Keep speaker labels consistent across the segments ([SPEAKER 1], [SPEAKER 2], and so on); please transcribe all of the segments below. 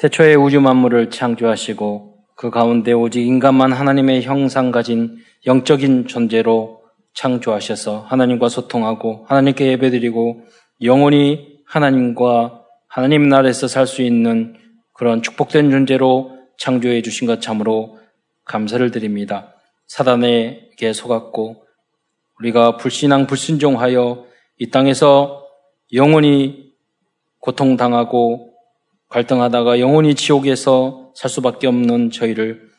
[SPEAKER 1] 태초에 우주 만물을 창조하시고 그 가운데 오직 인간만 하나님의 형상 가진 영적인 존재로 창조하셔서 하나님과 소통하고 하나님께 예배드리고 영원히 하나님과 하나님 나라에서 살 수 있는 그런 축복된 존재로 창조해 주신 것 참으로 감사를 드립니다. 사단에게 속았고 우리가 불신앙 불순종하여 이 땅에서 영원히 고통당하고 갈등하다가 영원히 지옥에서 살 수밖에 없는 저희를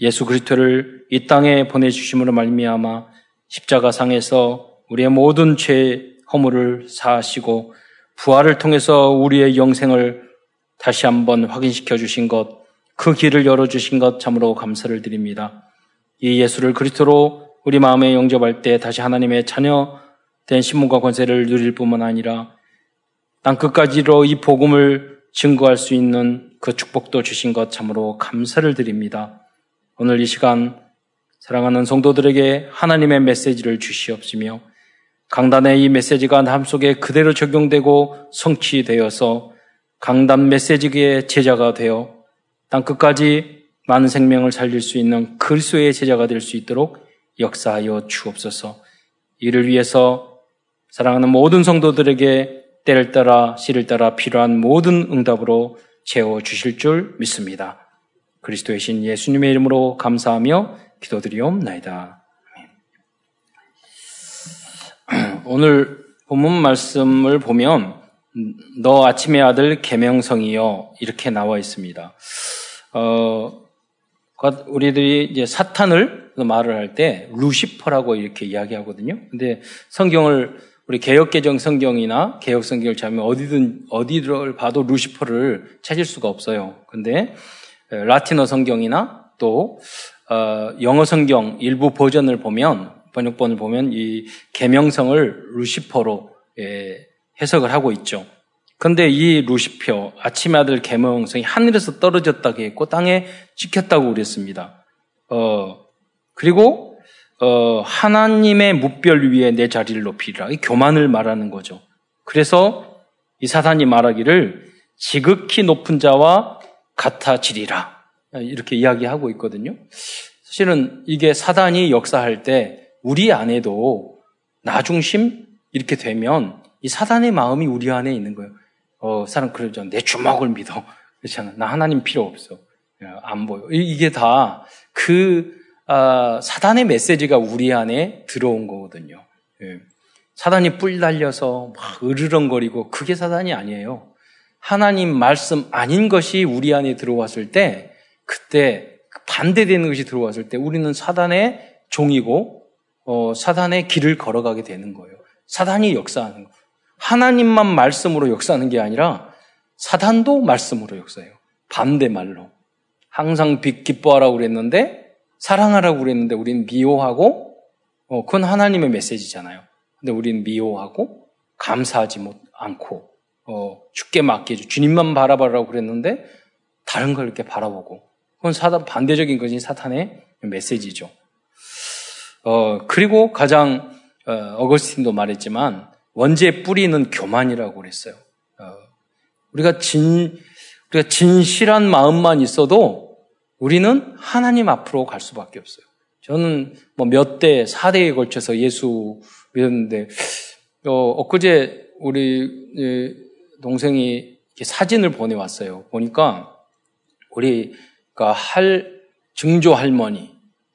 [SPEAKER 1] 예수 그리스도를 이 땅에 보내 주심으로 말미암아 십자가 상에서 우리의 모든 죄 허물을 사하시고 부활을 통해서 우리의 영생을 다시 한번 확인시켜 주신 것, 그 길을 열어 주신 것 참으로 감사를 드립니다. 이 예수를 그리스도로 우리 마음에 영접할 때 다시 하나님의 자녀 된 신문과 권세를 누릴 뿐만 아니라 땅 끝까지로 이 복음을 증거할 수 있는 그 축복도 주신 것 참으로 감사를 드립니다. 오늘 이 시간 사랑하는 성도들에게 하나님의 메시지를 주시옵시며 강단의 이 메시지가 삶 속에 그대로 적용되고 성취되어서 강단 메시지의 제자가 되어 땅 끝까지 많은 생명을 살릴 수 있는 그리스도의 제자가 될 수 있도록 역사하여 주옵소서. 이를 위해서 사랑하는 모든 성도들에게 때를 따라 시를 따라 필요한 모든 응답으로 채워 주실 줄 믿습니다. 그리스도의 신 예수님의 이름으로 감사하며 기도드리옵나이다. 오늘 본문 말씀을 보면 너 아침의 아들 계명성이여 이렇게 나와 있습니다. 어, 우리들이 이제 사탄을 말을 할 때 루시퍼라고 이렇게 이야기하거든요. 근데 성경을 우리 개혁개정 성경이나 개혁 성경을 찾으면 어디든 어디를 봐도 루시퍼를 찾을 수가 없어요. 근데 라틴어 성경이나 또 어, 영어 성경 일부 버전을 보면 번역본을 보면 이 계명성을 루시퍼로 예, 해석을 하고 있죠. 근데 이 루시퍼 아침의 아들 계명성이 하늘에서 떨어졌다고 했고 땅에 찍혔다고 그랬습니다. 어, 그리고 어, 하나님의 무별 위에 내 자리를 높이라. 이 교만을 말하는 거죠. 그래서 이 사단이 말하기를 지극히 높은 자와 같아지리라. 이렇게 이야기하고 있거든요. 사실은 이게 사단이 역사할 때 우리 안에도 나중심 이렇게 되면 이 사단의 마음이 우리 안에 있는 거예요. 어, 사람 그러죠. 내 주먹을 믿어. 그렇잖아. 나 하나님 필요 없어. 안 보여. 이게 다 그 아, 사단의 메시지가 우리 안에 들어온 거거든요. 예. 사단이 뿔 달려서 막 으르렁거리고 그게 사단이 아니에요. 하나님 말씀 아닌 것이 우리 안에 들어왔을 때 그때 반대되는 것이 들어왔을 때 우리는 사단의 종이고 어, 사단의 길을 걸어가게 되는 거예요. 사단이 역사하는 거. 하나님만 말씀으로 역사하는 게 아니라 사단도 말씀으로 역사해요. 반대 말로. 항상 기뻐하라고 그랬는데 사랑하라고 그랬는데 우리는 미워하고 어, 그건 하나님의 메시지잖아요. 근데 우리는 미워하고 감사하지 못 않고 어, 죽게 맡기죠. 주님만 바라봐라고 그랬는데 다른 걸 이렇게 바라보고 그건 사단 반대적인 것이 사탄의 메시지죠. 어, 그리고 가장 어, 거스틴도 말했지만 원죄의 뿌리는 교만이라고 그랬어요. 어, 우리가 진 우리가 진실한 마음만 있어도 우리는 하나님 앞으로 갈 수밖에 없어요. 저는 뭐 몇 대, 사대에 걸쳐서 예수 믿었는데, 어, 엊그제 우리 동생이 사진을 보내왔어요. 보니까 우리가 할, 증조 할머니,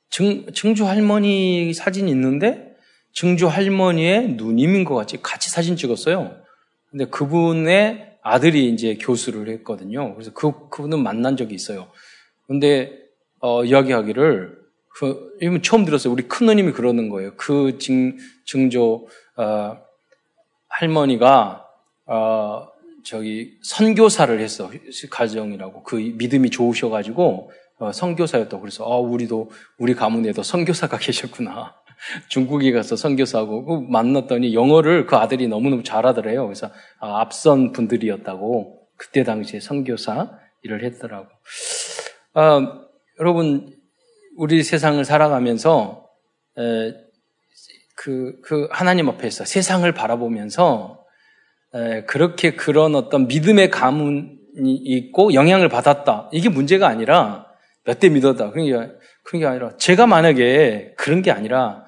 [SPEAKER 1] 증, 증조 할머니 사진이 있는데, 증조 할머니의 누님인 것 같이 같이 사진 찍었어요. 근데 그분의 아들이 이제 교수를 했거든요. 그래서 그, 그분은 만난 적이 있어요. 근데 어, 이야기하기를 그, 이건 처음 들었어요. 우리 큰 누님이 그러는 거예요. 그 증, 증조 어, 할머니가 어, 저기 선교사를 했어 가정이라고 그 믿음이 좋으셔가지고 어, 선교사였다고 그래서 아 우리도 우리 가문에도 선교사가 계셨구나. 중국에 가서 선교사하고 그 만났더니 영어를 그 아들이 너무너무 잘하더래요. 그래서 아, 앞선 분들이었다고 그때 당시에 선교사 일을 했더라고. 아, 여러분, 우리 세상을 살아가면서, 에, 그, 그 하나님 앞에서 세상을 바라보면서, 에, 그렇게 그런 어떤 믿음의 가문, 있고 영향을 받았다. 이게 문제가 아니라 몇 대 믿었다. 그런 게, 그런 게 아니라 제가 만약에 그런 게 아니라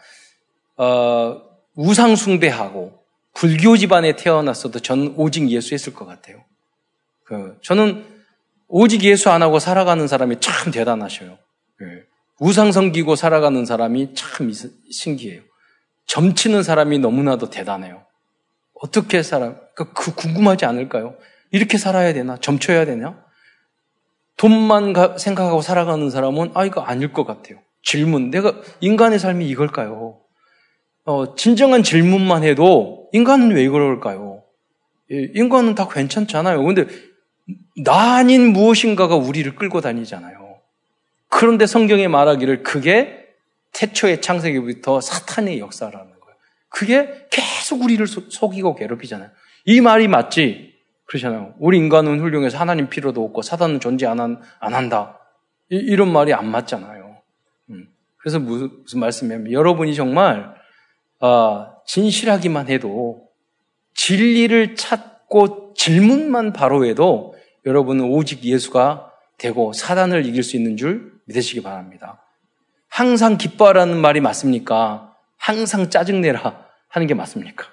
[SPEAKER 1] 어, 우상 숭배하고 불교 집안에 태어났어도 저는 오직 예수 했을 것 같아요. 그, 저는 오직 예수 안 하고 살아가는 사람이 참 대단하셔요. 네. 우상 섬기고 살아가는 사람이 참 신기해요. 점치는 사람이 너무나도 대단해요. 어떻게 살아? 그, 그 궁금하지 않을까요? 이렇게 살아야 되나? 점쳐야 되냐? 돈만 가, 생각하고 살아가는 사람은 아 이거 아닐 것 같아요. 질문. 내가 인간의 삶이 이걸까요? 어, 진정한 질문만 해도 인간은 왜 그럴까요? 예, 인간은 다 괜찮잖아요. 근데 나 아닌 무엇인가가 우리를 끌고 다니잖아요. 그런데 성경에 말하기를 그게 태초의 창세기부터 사탄의 역사라는 거예요. 그게 계속 우리를 속이고 괴롭히잖아요. 이 말이 맞지? 그러잖아요. 우리 인간은 훌륭해서 하나님 필요도 없고 사단은 존재 안, 한, 안 한다. 이, 런 말이 안 맞잖아요. 음. 그래서 무슨, 무슨 말씀이냐면 여러분이 정말 어, 진실하기만 해도 진리를 찾고 질문만 바로 해도 여러분은 오직 예수가 되고 사단을 이길 수 있는 줄 믿으시기 바랍니다. 항상 기뻐하라는 말이 맞습니까? 항상 짜증내라 하는 게 맞습니까?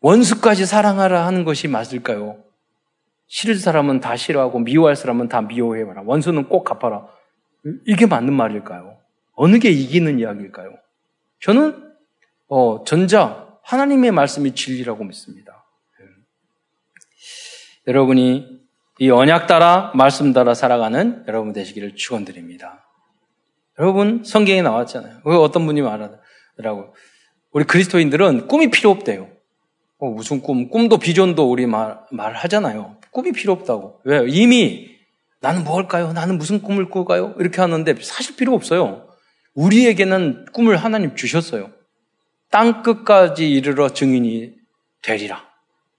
[SPEAKER 1] 원수까지 사랑하라 하는 것이 맞을까요? 싫을 사람은 다 싫어하고 미워할 사람은 다 미워해봐라. 원수는 꼭 갚아라. 이게 맞는 말일까요? 어느 게 이기는 이야기일까요? 저는 어, 전자 하나님의 말씀이 진리라고 믿습니다. 네. 여러분이 이 언약 따라 말씀 따라 살아가는 여러분 되시기를 축원드립니다. 여러분 성경에 나왔잖아요. 왜 어떤 분이 말하더라고 우리 그리스도인들은 꿈이 필요 없대요. 어, 무슨 꿈? 꿈도 비전도 우리 말, 말하잖아요. 꿈이 필요 없다고. 왜? 이미 나는 뭐 할까요? 나는 무슨 꿈을 꿀까요? 이렇게 하는데 사실 필요 없어요. 우리에게는 꿈을 하나님 주셨어요. 땅 끝까지 이르러 증인이 되리라.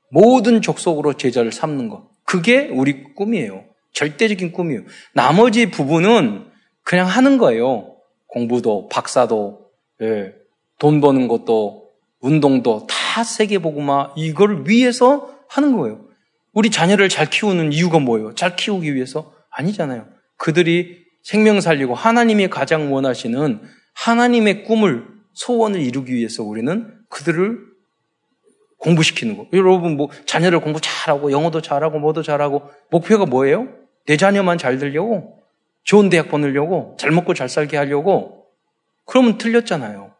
[SPEAKER 1] 모든 족속으로 제자를 삼는 것. 그게 우리 꿈이에요. 절대적인 꿈이에요. 나머지 부분은 그냥 하는 거예요. 공부도, 박사도, 예, 돈 버는 것도, 운동도 다 세계보고마 이걸 위해서 하는 거예요. 우리 자녀를 잘 키우는 이유가 뭐예요? 잘 키우기 위해서? 아니잖아요. 그들이 생명 살리고 하나님이 가장 원하시는 하나님의 꿈을 소원을 이루기 위해서 우리는 그들을 공부시키는 거. 여러분 뭐 자녀를 공부 잘하고 영어도 잘하고 뭐도 잘하고 목표가 뭐예요? 내 자녀만 잘 되려고 좋은 대학 보내려고 잘 먹고 잘 살게 하려고 그러면 틀렸잖아요.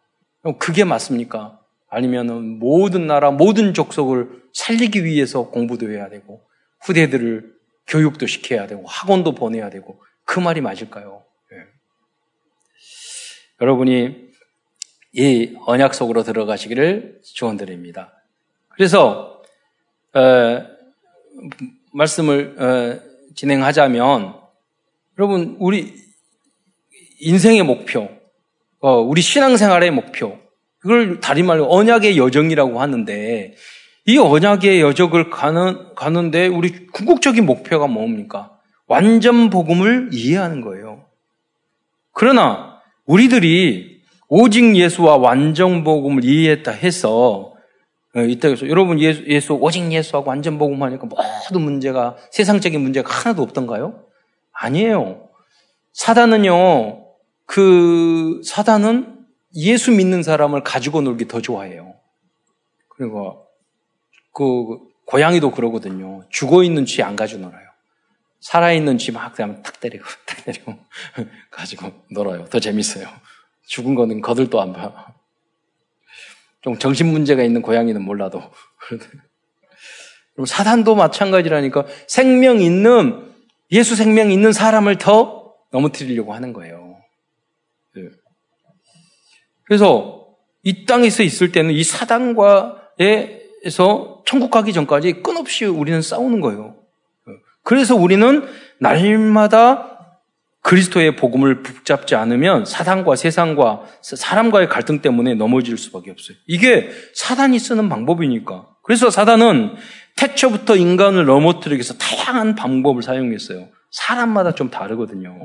[SPEAKER 1] 그게 맞습니까? 아니면은 모든 나라 모든 족속을 살리기 위해서 공부도 해야 되고 후대들을 교육도 시켜야 되고 학원도 보내야 되고 그 말이 맞을까요? 네. 여러분이 이 언약 속으로 들어가시기를 축원드립니다. 그래서 어, 말씀을 어, 진행하자면 여러분 우리 인생의 목표, 어, 우리 신앙생활의 목표 그걸 다리 말로 언약의 여정이라고 하는데 이 언약의 여정을 가는 가는데 우리 궁극적인 목표가 뭡니까? 완전 복음을 이해하는 거예요. 그러나 우리들이 오직 예수와 완전 복음을 이해했다 해서 어, 이때에서 여러분 예수, 예수 오직 예수하고 완전 복음 하니까 모든 문제가 세상적인 문제가 하나도 없던가요? 아니에요. 사단은요. 그 사단은 예수 믿는 사람을 가지고 놀기 더 좋아해요. 그리고 그 고양이도 그러거든요. 죽어 있는 쥐 안 가지고 놀아요. 살아 있는 쥐 막 그냥 탁 때리고 탁 때리고 가지고 놀아요. 더 재밌어요. 죽은 거는 거들도 안 봐. 좀 정신 문제가 있는 고양이는 몰라도. 그럼 사단도 마찬가지라니까 생명 있는 예수 생명 있는 사람을 더 넘어뜨리려고 하는 거예요. 네. 그래서 이 땅에서 있을 때는 이 사단과에서 천국 가기 전까지 끊없이 우리는 싸우는 거예요. 그래서 우리는 날마다 그리스도의 복음을 붙잡지 않으면 사단과 세상과 사람과의 갈등 때문에 넘어질 수밖에 없어요. 이게 사단이 쓰는 방법이니까. 그래서 사단은 태초부터 인간을 넘어뜨리기 위해서 다양한 방법을 사용했어요. 사람마다 좀 다르거든요.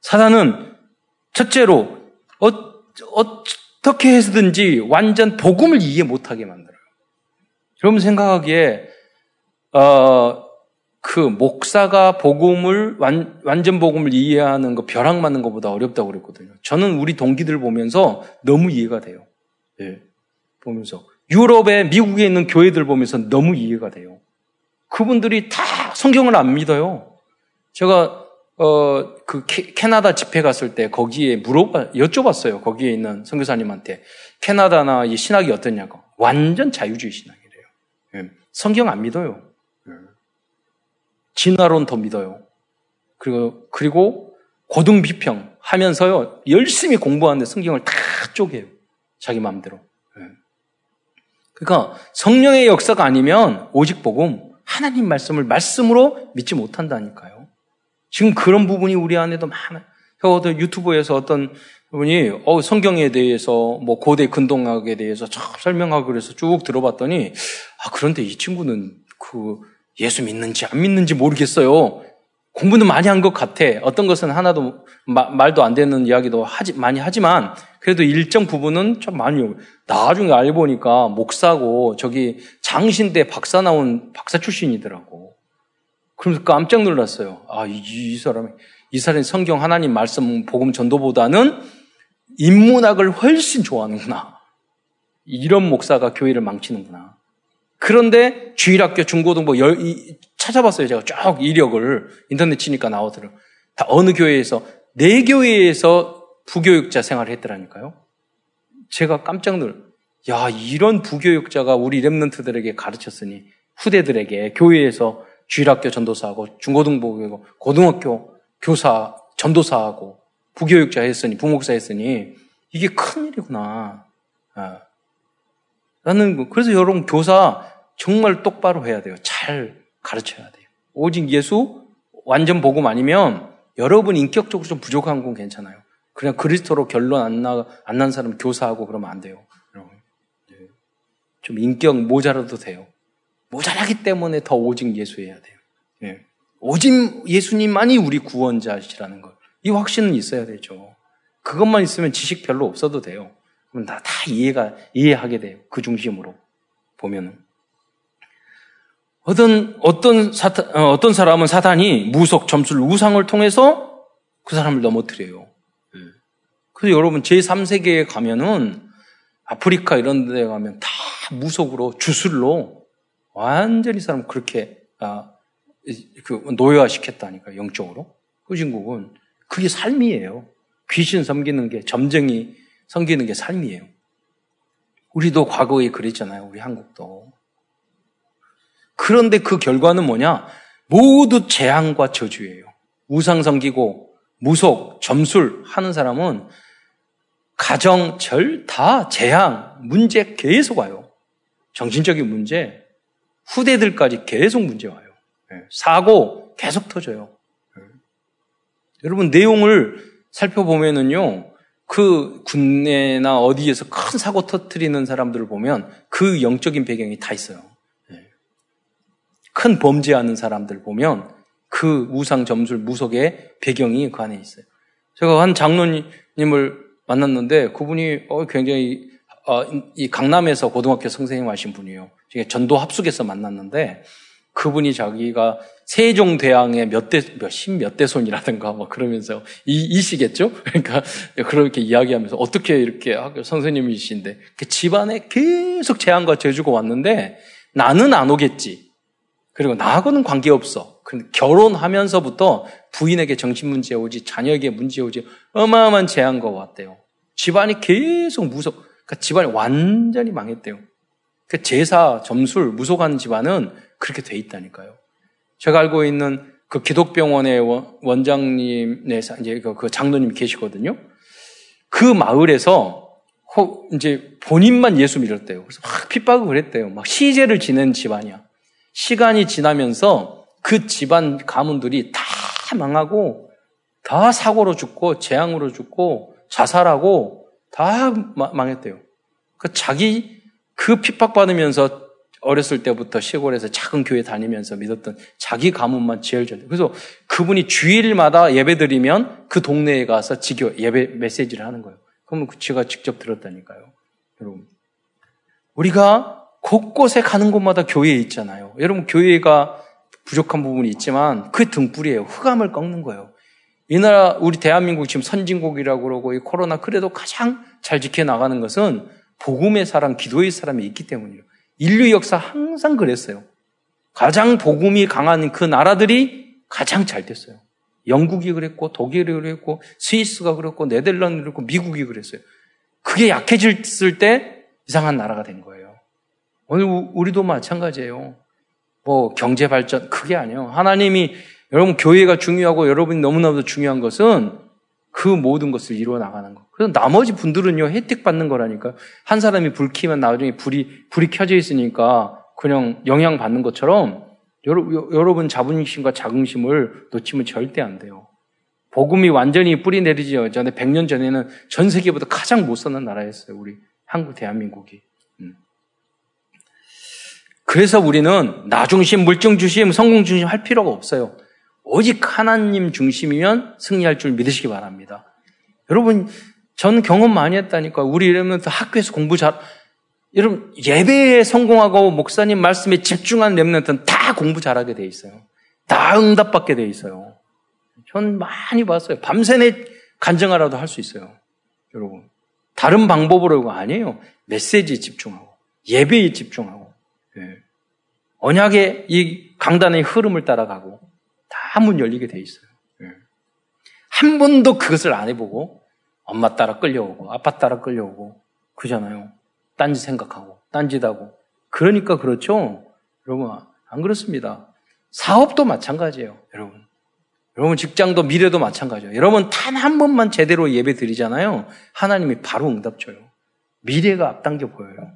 [SPEAKER 1] 사단은 첫째로 어, 떻게 해서든지 완전 복음을 이해 못하게 만들어요. 여러분 생각하기에 어, 그 목사가 복음을 완, 완전 복음을 이해하는 거 벼락 맞는 것보다 어렵다고 그랬거든요. 저는 우리 동기들 보면서 너무 이해가 돼요. 예. 보면서 유럽에 미국에 있는 교회들 보면서 너무 이해가 돼요. 그분들이 다 성경을 안 믿어요. 제가 어, 그 캐나다 집회 갔을 때 거기에 물어봐 여쭤봤어요. 거기에 있는 선교사님한테 캐나다나 이 신학이 어떠냐고. 완전 자유주의 신학이래요. 예. 성경 안 믿어요. 진화론 더 믿어요. 그리고, 그리고 고등 비평 하면서요, 열심히 공부하는데 성경을 다 쪼개요. 자기 마음대로. 예. 그러니까 성령의 역사가 아니면 오직 복음, 하나님 말씀을 말씀으로 믿지 못한다니까요. 지금 그런 부분이 우리 안에도 많아요. 어떤 유튜브에서 어떤 분이 어, 성경에 대해서 뭐 고대 근동학에 대해서 쫙 설명하고 그래서 쭉 들어봤더니 아 그런데 이 친구는 그 예수 믿는지 안 믿는지 모르겠어요. 공부는 많이 한 것 같아. 어떤 것은 하나도 마, 말도 안 되는 이야기도 하지, 많이 하지만 그래도 일정 부분은 좀 많이 나중에 알고 보니까 목사고 저기 장신대 박사 나온 박사 출신이더라고. 그러면서 깜짝 놀랐어요. 아, 이, 이 사람이 이 사람이 성경 하나님 말씀 복음 전도보다는 인문학을 훨씬 좋아하는구나. 이런 목사가 교회를 망치는구나. 그런데 주일학교 중고등부 열, 이, 찾아봤어요. 제가 쭉 이력을 인터넷 치니까 나오더라고요. 다 어느 교회에서 네 교회에서 부교육자 생활을 했더라니까요. 제가 깜짝 놀. 야 이런 부교육자가 우리 랩런트들에게 가르쳤으니 후대들에게 교회에서 주일학교 전도사하고 중고등부 고등학교 교사 전도사하고 부교육자 했으니 부목사 했으니 이게 큰 일이구나. 아. 나는 그래서 여러분 교사 정말 똑바로 해야 돼요. 잘 가르쳐야 돼요. 오직 예수 완전 복음 아니면 여러분 인격적으로 좀 부족한 건 괜찮아요. 그냥 그리스도로 결론 안 나, 안 난 사람 교사하고 그러면 안 돼요. 네. 좀 인격 모자라도 돼요. 모자라기 때문에 더 오직 예수 해야 돼요. 네. 오직 예수님만이 우리 구원자시라는 것. 이 확신은 있어야 되죠. 그것만 있으면 지식 별로 없어도 돼요. 그럼 다, 다 이해가, 이해하게 돼요. 그 중심으로 보면은. 어떤, 어떤 사탄, 어, 어떤 사람은 사단이 무속, 점술, 우상을 통해서 그 사람을 넘어뜨려요. 예. 그래서 여러분, 제3세계에 가면은 아프리카 이런 데 가면 다 무속으로, 주술로 완전히 사람 그렇게, 아, 그, 노예화 시켰다니까, 영적으로. 후진국은. 그 그게 삶이에요. 귀신 섬기는 게, 점쟁이 섬기는 게 삶이에요. 우리도 과거에 그랬잖아요. 우리 한국도. 그런데 그 결과는 뭐냐? 모두 재앙과 저주예요. 우상 섬기고 무속, 점술 하는 사람은 가정, 절 다 재앙, 문제 계속 와요. 정신적인 문제, 후대들까지 계속 문제 와요. 예, 사고 계속 터져요. 예. 여러분 내용을 살펴보면은요, 그 군내나 어디에서 큰 사고 터트리는 사람들을 보면 그 영적인 배경이 다 있어요. 큰 범죄하는 사람들 보면 그 우상 점술 무속의 배경이 그 안에 있어요. 제가 한 장로님을 만났는데 그분이 어, 굉장히 어, 이 강남에서 고등학교 선생님 하신 분이에요. 전도 합숙에서 만났는데 그분이 자기가 세종대왕의 몇 대, 몇, 십몇 대 손이라든가 뭐 그러면서 이, 이시겠죠? 그러니까 그렇게 이야기하면서 어떻게 이렇게 학교 선생님이신데 그 집안에 계속 재앙과 저주가 왔는데 나는 안 오겠지. 그리고 나하고는 관계없어. 결혼하면서부터 부인에게 정신문제 오지, 자녀에게 문제 오지, 어마어마한 재앙과 왔대요. 집안이 계속 무속, 그러니까 집안이 완전히 망했대요. 그 제사, 점술, 무속하는 집안은 그렇게 돼 있다니까요. 제가 알고 있는 그 기독병원의 원장님의 이제 그, 그 장로님이 계시거든요. 그 마을에서 이제 본인만 예수 믿었대요. 그래서 막 핍박을 그랬대요. 막 시제를 지낸 집안이야. 시간이 지나면서 그 집안 가문들이 다 망하고 다 사고로 죽고 재앙으로 죽고 자살하고 다 망했대요. 그 자기 그 핍박받으면서 어렸을 때부터 시골에서 작은 교회 다니면서 믿었던 자기 가문만 제일 잘. 그래서 그분이 주일마다 예배 드리면 그 동네에 가서 지교 예배 메시지를 하는 거예요. 그러면 그 제가 직접 들었다니까요. 여러분. 우리가 곳곳에 가는 곳마다 교회 있잖아요. 여러분 교회가 부족한 부분이 있지만 그 등불이에요. 흑암을 꺾는 거예요. 이 나라, 우리 대한민국 지금 선진국이라고 그러고 이 코로나 그래도 가장 잘 지켜 나가는 것은 복음의 사람, 기도의 사람이 있기 때문이에요. 인류 역사 항상 그랬어요. 가장 복음이 강한 그 나라들이 가장 잘 됐어요. 영국이 그랬고, 독일이 그랬고, 스위스가 그랬고, 네덜란드 그랬고, 미국이 그랬어요. 그게 약해졌을 때 이상한 나라가 된 거예요. 오늘 우리도 마찬가지예요. 뭐 경제 발전 그게 아니에요. 하나님이 여러분 교회가 중요하고 여러분이 너무나도 중요한 것은 그 모든 것을 이루어 나가는 거. 그래서 나머지 분들은요 혜택 받는 거라니까. 한 사람이 불 키면 나중에 불이 불이 켜져 있으니까 그냥 영향 받는 것처럼 여러분 자부심과 자긍심을 놓치면 절대 안 돼요. 복음이 완전히 뿌리 내리지 전에 100년 전에는 전 세계보다 가장 못 사는 나라였어요. 우리 한국 대한민국이. 음. 그래서 우리는 나 중심, 물증 중심, 성공 중심 할 필요가 없어요. 오직 하나님 중심이면 승리할 줄 믿으시기 바랍니다. 여러분, 전 경험 많이 했다니까. 우리 이러면 학교에서 공부 잘, 여러분, 예배에 성공하고 목사님 말씀에 집중한 랩런트는 다 공부 잘하게 돼 있어요. 다 응답받게 돼 있어요. 전 많이 봤어요. 밤새내 간증하라도 할 수 있어요. 여러분. 다른 방법으로가 아니에요. 메시지에 집중하고, 예배에 집중하고, 예. 언약의 이 강단의 흐름을 따라가고, 다 문 열리게 돼 있어요. 예. 한 번도 그것을 안 해보고, 엄마 따라 끌려오고, 아빠 따라 끌려오고, 그잖아요. 딴짓 생각하고, 딴짓하고. 그러니까 그렇죠? 여러분, 안 그렇습니다. 사업도 마찬가지예요, 여러분. 여러분 직장도 미래도 마찬가지예요. 여러분 단 한 번만 제대로 예배 드리잖아요. 하나님이 바로 응답 줘요. 미래가 앞당겨 보여요.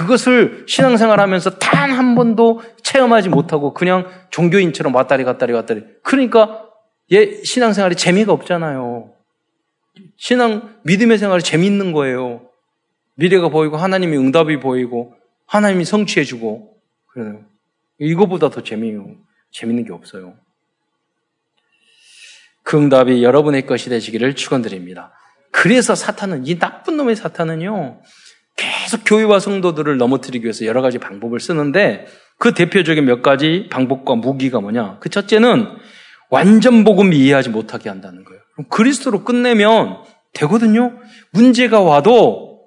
[SPEAKER 1] 그것을 신앙생활 하면서 단 한 번도 체험하지 못하고 그냥 종교인처럼 왔다리 갔다리 갔다리. 그러니까 예, 신앙생활이 재미가 없잖아요. 신앙, 믿음의 생활이 재밌는 거예요. 미래가 보이고 하나님이 응답이 보이고 하나님이 성취해주고 그래요. 이거보다 더 재미, 재밌는 게 없어요. 그 응답이 여러분의 것이 되시기를 축원드립니다. 그래서 사탄은 이 나쁜 놈의 사탄은요. 계속 교회와 성도들을 넘어뜨리기 위해서 여러 가지 방법을 쓰는데 그 대표적인 몇 가지 방법과 무기가 뭐냐? 그 첫째는 완전 복음 이해하지 못하게 한다는 거예요. 그럼 그리스도로 끝내면 되거든요. 문제가 와도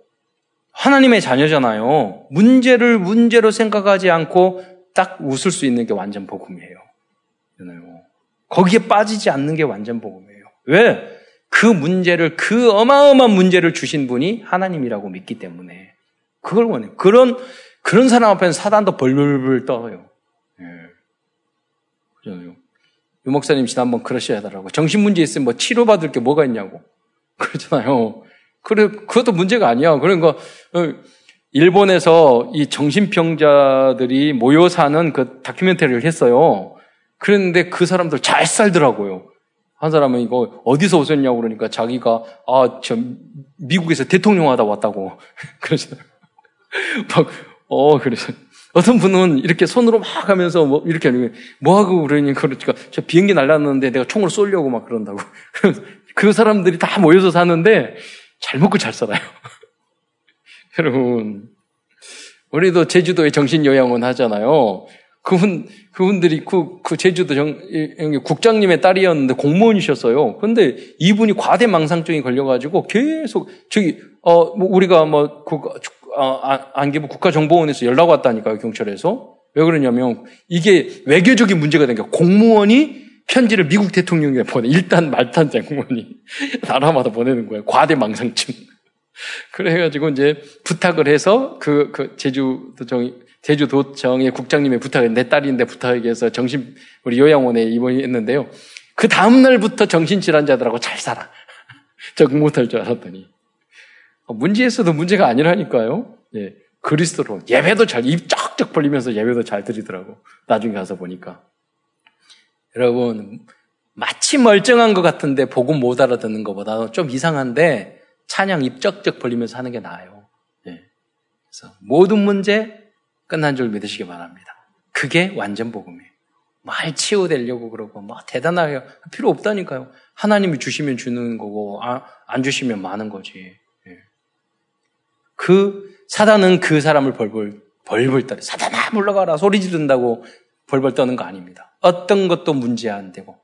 [SPEAKER 1] 하나님의 자녀잖아요. 문제를 문제로 생각하지 않고 딱 웃을 수 있는 게 완전 복음이에요. 거기에 빠지지 않는 게 완전 복음이에요. 왜? 그 문제를, 그 어마어마한 문제를 주신 분이 하나님이라고 믿기 때문에. 그걸 원해. 그런, 그런 사람 앞에는 사단도 벌벌벌 떨어요. 예. 그잖아요. 유 목사님 지난번 그러셔야 하더라고. 정신문제 있으면 뭐 치료받을 게 뭐가 있냐고. 그러잖아요. 그래, 그것도 문제가 아니야. 그러니까, 어, 일본에서 이 정신병자들이 모여 사는 그 다큐멘터리를 했어요. 그랬는데 그 사람들 잘 살더라고요. 한 사람은 이거 어디서 오셨냐고 그러니까 자기가 아, 저 미국에서 대통령 하다 왔다고. 그러죠. 막, 어, 그래서. 어떤 분은 이렇게 손으로 막 하면서 뭐 이렇게 뭐 하고 그러니까 그러니까 저 비행기 날랐는데 내가 총으로 쏘려고 막 그런다고. 그 사람들이 다 모여서 사는데 잘 먹고 잘 살아요. 여러분, 우리도 제주도에 정신요양원 하잖아요. 그분, 그분들이 그, 그 제주도 정, 국장님의 딸이었는데 공무원이셨어요. 그런데 이분이 과대망상증이 걸려가지고 계속, 저기, 어, 뭐 우리가 뭐, 그, 어, 안개부 국가정보원에서 연락 왔다니까요, 경찰에서. 왜 그러냐면, 이게 외교적인 문제가 된 게 공무원이 편지를 미국 대통령에게 보내. 일단 말탄 공무원이 나라마다 보내는 거예요. 과대망상증. 그래가지고 이제 부탁을 해서 그, 그 제주도 정, 제주도청의 국장님의 부탁을 내 딸인데 부탁을 해서 정신 우리 요양원에 입원했는데요. 그 다음 날부터 정신질환자들하고 잘 살아. 적응 못할 줄 알았더니 어, 문제에서도 문제가 아니라니까요. 예, 그리스도로 예배도 잘 입 쩍쩍 벌리면서 예배도 잘 드리더라고. 나중에 가서 보니까 여러분 마치 멀쩡한 것 같은데 복음 못 알아듣는 것보다 좀 이상한데 찬양 입 쩍쩍 벌리면서 하는 게 나아요. 예. 그래서 모든 문제 끝난 줄 믿으시기 바랍니다. 그게 완전 복음이에요. 말 치유되려고 그러고 막뭐 대단하게 필요 없다니까요. 하나님이 주시면 주는 거고 아, 안 주시면 많은 거지. 예. 그 사단은 그 사람을 벌벌 벌벌 떨어 사단아 물러가라 소리 지른다고 벌벌 떠는 거 아닙니다. 어떤 것도 문제 안 되고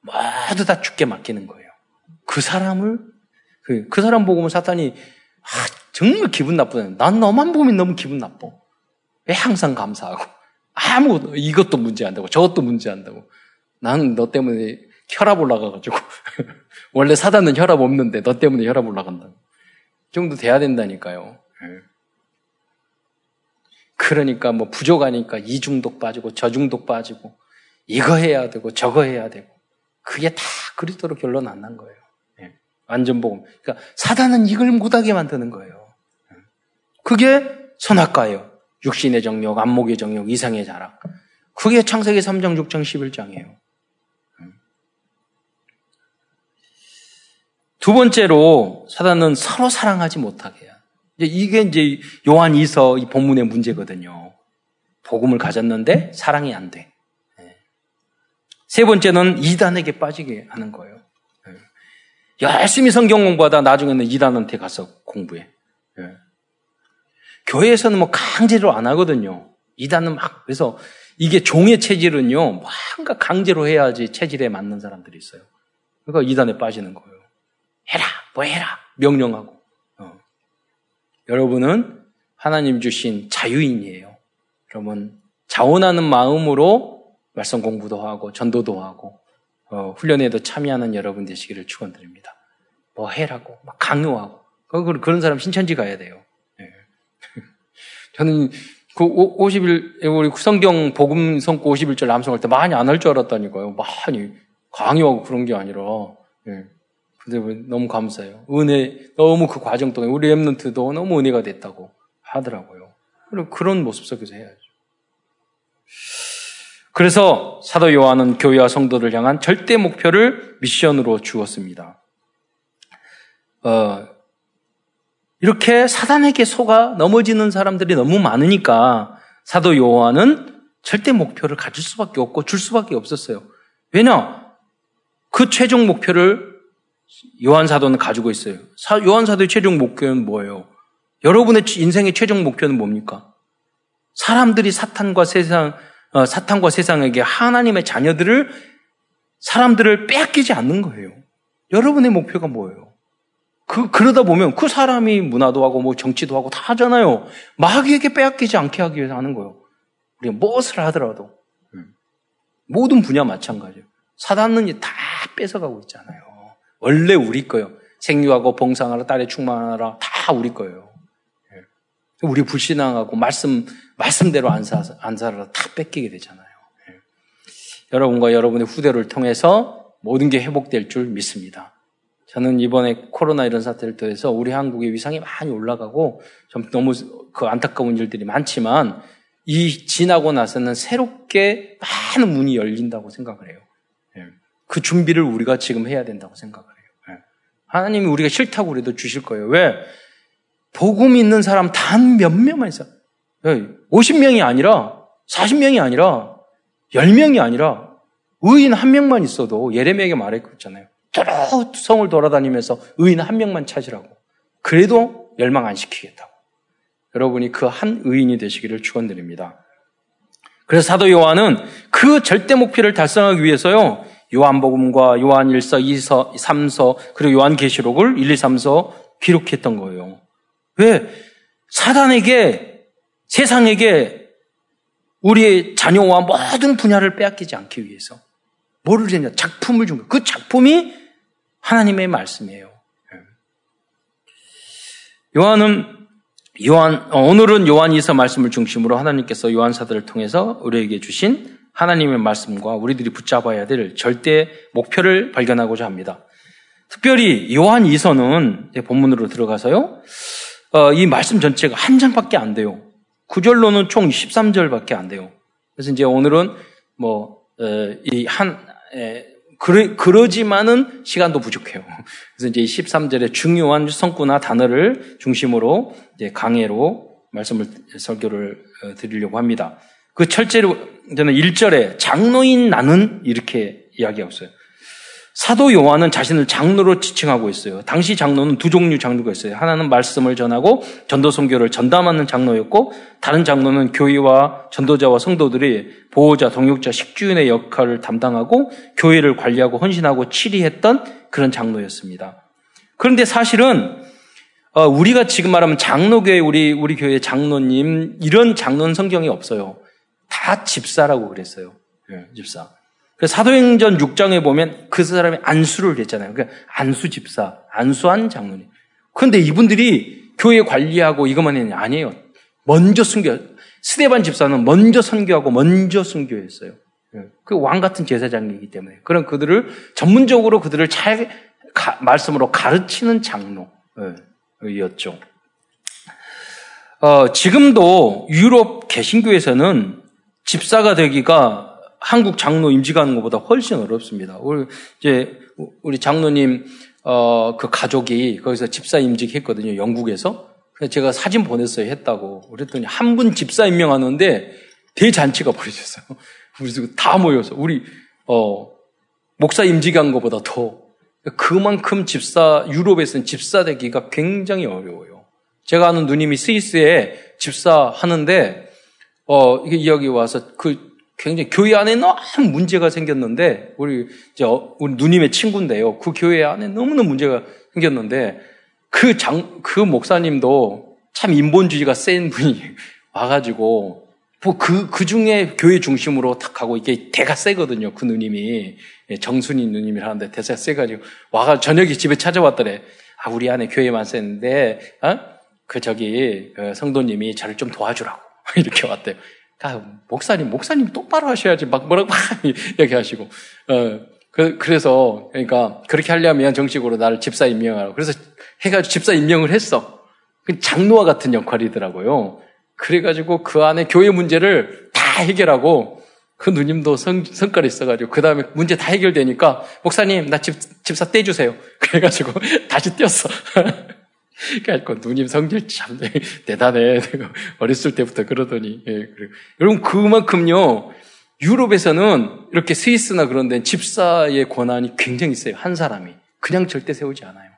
[SPEAKER 1] 모두 다 죽게 맡기는 거예요. 그 사람을 그, 그 사람 보고 면 사탄이 아, 정말 기분 나쁘네. 난 너만 보면 너무 기분 나빠. 왜 항상 감사하고 아무 이것도 문제 안 되고 저것도 문제 안 되고 나는 너 때문에 혈압 올라가가지고 원래 사단은 혈압 없는데 너 때문에 혈압 올라간다. 이 정도 돼야 된다니까요. 예. 그러니까 뭐 부족하니까 이중독 빠지고 저중독 빠지고 이거 해야 되고 저거 해야 되고 그게 다 그리스도로 결론 안 난 거예요. 예. 완전 복음. 그러니까 사단은 이걸 못하게 만드는 거예요. 예. 그게 선악과예요. 육신의 정욕, 안목의 정욕, 이상의 자랑. 그게 창세기 3장, 6장, 11장이에요. 두 번째로 사단은 서로 사랑하지 못하게 해요. 이게 이제 요한 2서 이 본문의 문제거든요. 복음을 가졌는데 사랑이 안 돼. 예. 세 번째는 이단에게 빠지게 하는 거예요. 예. 열심히 성경 공부하다 나중에는 이단한테 가서 공부해. 예. 교회에서는 뭐 강제로 안 하거든요. 이단은 막 그래서 이게 종의 체질은요 뭔가 강제로 해야지 체질에 맞는 사람들이 있어요. 그러니까 이단에 빠지는 거예요. 해라, 뭐 해라, 명령하고. 어. 여러분은 하나님 주신 자유인이에요. 여러분, 자원하는 마음으로 말씀 공부도 하고, 전도도 하고, 어, 훈련에도 참여하는 여러분 되시기를 축원드립니다. 뭐 해라고, 막 강요하고. 그런 사람 신천지 가야 돼요. 네. 저는 그 50일, 우리 성경 복음 성고 51절 남성할 때 많이 안 할 줄 알았다니까요. 많이 강요하고 그런 게 아니라. 네. 근데 너무 감사해요. 은혜, 너무 그 과정 동안 우리 랩런트도 너무 은혜가 됐다고 하더라고요. 그런 모습 속에서 해야죠. 그래서 사도 요한은 교회와 성도를 향한 절대 목표를 미션으로 주었습니다. 어, 이렇게 사단에게 속아 넘어지는 사람들이 너무 많으니까 사도 요한은 절대 목표를 가질 수밖에 없고 줄 수밖에 없었어요. 왜냐? 그 최종 목표를 요한 사도는 가지고 있어요. 요한 사도의 최종 목표는 뭐예요? 여러분의 인생의 최종 목표는 뭡니까? 사람들이 사탄과 세상 어, 사탄과 세상에게 하나님의 자녀들을 사람들을 빼앗기지 않는 거예요. 여러분의 목표가 뭐예요? 그 그러다 보면 그 사람이 문화도 하고 뭐 정치도 하고 다 하잖아요. 마귀에게 빼앗기지 않게 하기 위해서 하는 거예요. 우리가 무엇을 하더라도 음. 모든 분야 마찬가지예요. 사단은 다 뺏어가고 있잖아요. 원래 우리 거예요. 생육하고 봉상하라, 딸에 충만하라, 다 우리 거예요. 예. 우리 불신앙하고 말씀, 말씀대로 안, 사, 안 살아라 다 뺏기게 되잖아요. 예. 여러분과 여러분의 후대를 통해서 모든 게 회복될 줄 믿습니다. 저는 이번에 코로나 이런 사태를 통해서 우리 한국의 위상이 많이 올라가고 좀 너무 그 안타까운 일들이 많지만 이 지나고 나서는 새롭게 많은 문이 열린다고 생각을 해요. 예. 그 준비를 우리가 지금 해야 된다고 생각을. 하나님이 우리가 싫다고 그래도 주실 거예요. 왜? 복음 있는 사람 단 몇 명만 있어. 50명이 아니라 40명이 아니라 10명이 아니라 의인 한 명만 있어도 예레미야에게 말했잖아요. 여러 성을 돌아다니면서 의인 한 명만 찾으라고. 그래도 멸망 안 시키겠다고. 여러분이 그 한 의인이 되시기를 축원드립니다. 그래서 사도 요한은 그 절대 목표를 달성하기 위해서요. 요한복음과 요한 1서, 2서, 3서, 그리고 요한계시록을 1, 2, 3서 기록했던 거예요. 왜? 사단에게, 세상에게 우리의 자녀와 모든 분야를 빼앗기지 않기 위해서. 뭐를 했냐? 작품을 준 거예요. 그 작품이 하나님의 말씀이에요. 예. 요한은 요한 어, 오늘은 요한 이서 말씀을 중심으로 하나님께서 요한 사들을 통해서 우리에게 주신 하나님의 말씀과 우리들이 붙잡아야 될 절대 목표를 발견하고자 합니다. 특별히 요한 2서는 본문으로 들어가서요. 어, 이 말씀 전체가 한 장밖에 안 돼요. 구절로는 총 13절밖에 안 돼요. 그래서 이제 오늘은 뭐 이한 그러, 그러지만은 시간도 부족해요. 그래서 이제 13절의 중요한 성구나 단어를 중심으로 이제 강해로 말씀을 설교를 어, 드리려고 합니다. 그 철제로 저는 1절에 장로인 나는 이렇게 이야기하고 있어요. 사도 요한은 자신을 장로로 지칭하고 있어요. 당시 장로는 두 종류 장로가 있어요. 하나는 말씀을 전하고 전도 선교를 전담하는 장로였고 다른 장로는 교회와 전도자와 성도들이 보호자, 동역자, 식주인의 역할을 담당하고 교회를 관리하고 헌신하고 치리했던 그런 장로였습니다. 그런데 사실은 어, 우리가 지금 말하면 장로교회 우리 우리 교회 장로님 이런 장로는 성경에 없어요. 다 집사라고 그랬어요. 네, 집사. 사도행전 6장에 보면 그 사람이 안수를 했잖아요. 그러니까 안수 집사, 안수한 장로님. 그런데 이분들이 교회 관리하고 이것만 했냐? 아니에요. 먼저 순교. 스데반 집사는 먼저 선교하고 먼저 순교했어요. 예. 그왕 같은 제사장이기 때문에. 그런 그들을 전문적으로 그들을 잘 가, 말씀으로 가르치는 장로였죠. 어, 지금도 유럽 개신교에서는 집사가 되기가 한국 장로 임직하는 것보다 훨씬 어렵습니다. 우리 이제 우리 장로님 어, 그 가족이 거기서 집사 임직했거든요. 영국에서. 그래서 제가 사진 보냈어요. 했다고. 그랬더니 한 분 집사 임명하는데 대잔치가 벌어졌어요. 그래서 다 모여서 우리 어, 목사 임직한 것보다 더 그만큼 집사 유럽에서는 집사 되기가 굉장히 어려워요. 제가 아는 누님이 스위스에 집사 하는데 어 이게 이야기 와서 그 굉장히 교회 안에 너무 문제가 생겼는데 우리 이제 어, 우리 누님의 친구인데요. 그 교회 안에 너무나 문제가 생겼는데 그 장 그 목사님도 참 인본주의가 센 분이 와가지고 뭐그그 그 중에 교회 중심으로 탁 하고 이게 대가 세거든요. 그 누님이 예, 정순이 누님이 하는데 대가 세가지고 와가 저녁에 집에 찾아왔더래. 아 우리 안에 교회만 셌는데 어? 그 저기 그 성도님이 저를 좀 도와주라고 이렇게 왔대요. 아, 목사님, 목사님 똑바로 하셔야지 막 뭐라고 막 얘기하시고. 어, 그, 그래서, 그러니까, 그렇게 하려면 정식으로 나를 집사 임명하라고. 그래서 해가지고 집사 임명을 했어. 그 장로와 같은 역할이더라고요. 그래가지고 그 안에 교회 문제를 다 해결하고, 그 누님도 성, 성깔이 있어가지고, 그 다음에 문제 다 해결되니까, 목사님, 나 집, 집사 떼주세요. 그래가지고, 다시 떼었어. 그러니까 누님 성질 참 대단해. 어렸을 때부터 그러더니. 예, 여러분 그만큼요. 유럽에서는 이렇게 스위스나 그런 데 집사의 권한이 굉장히 세요. 한 사람이. 그냥 절대 세우지 않아요.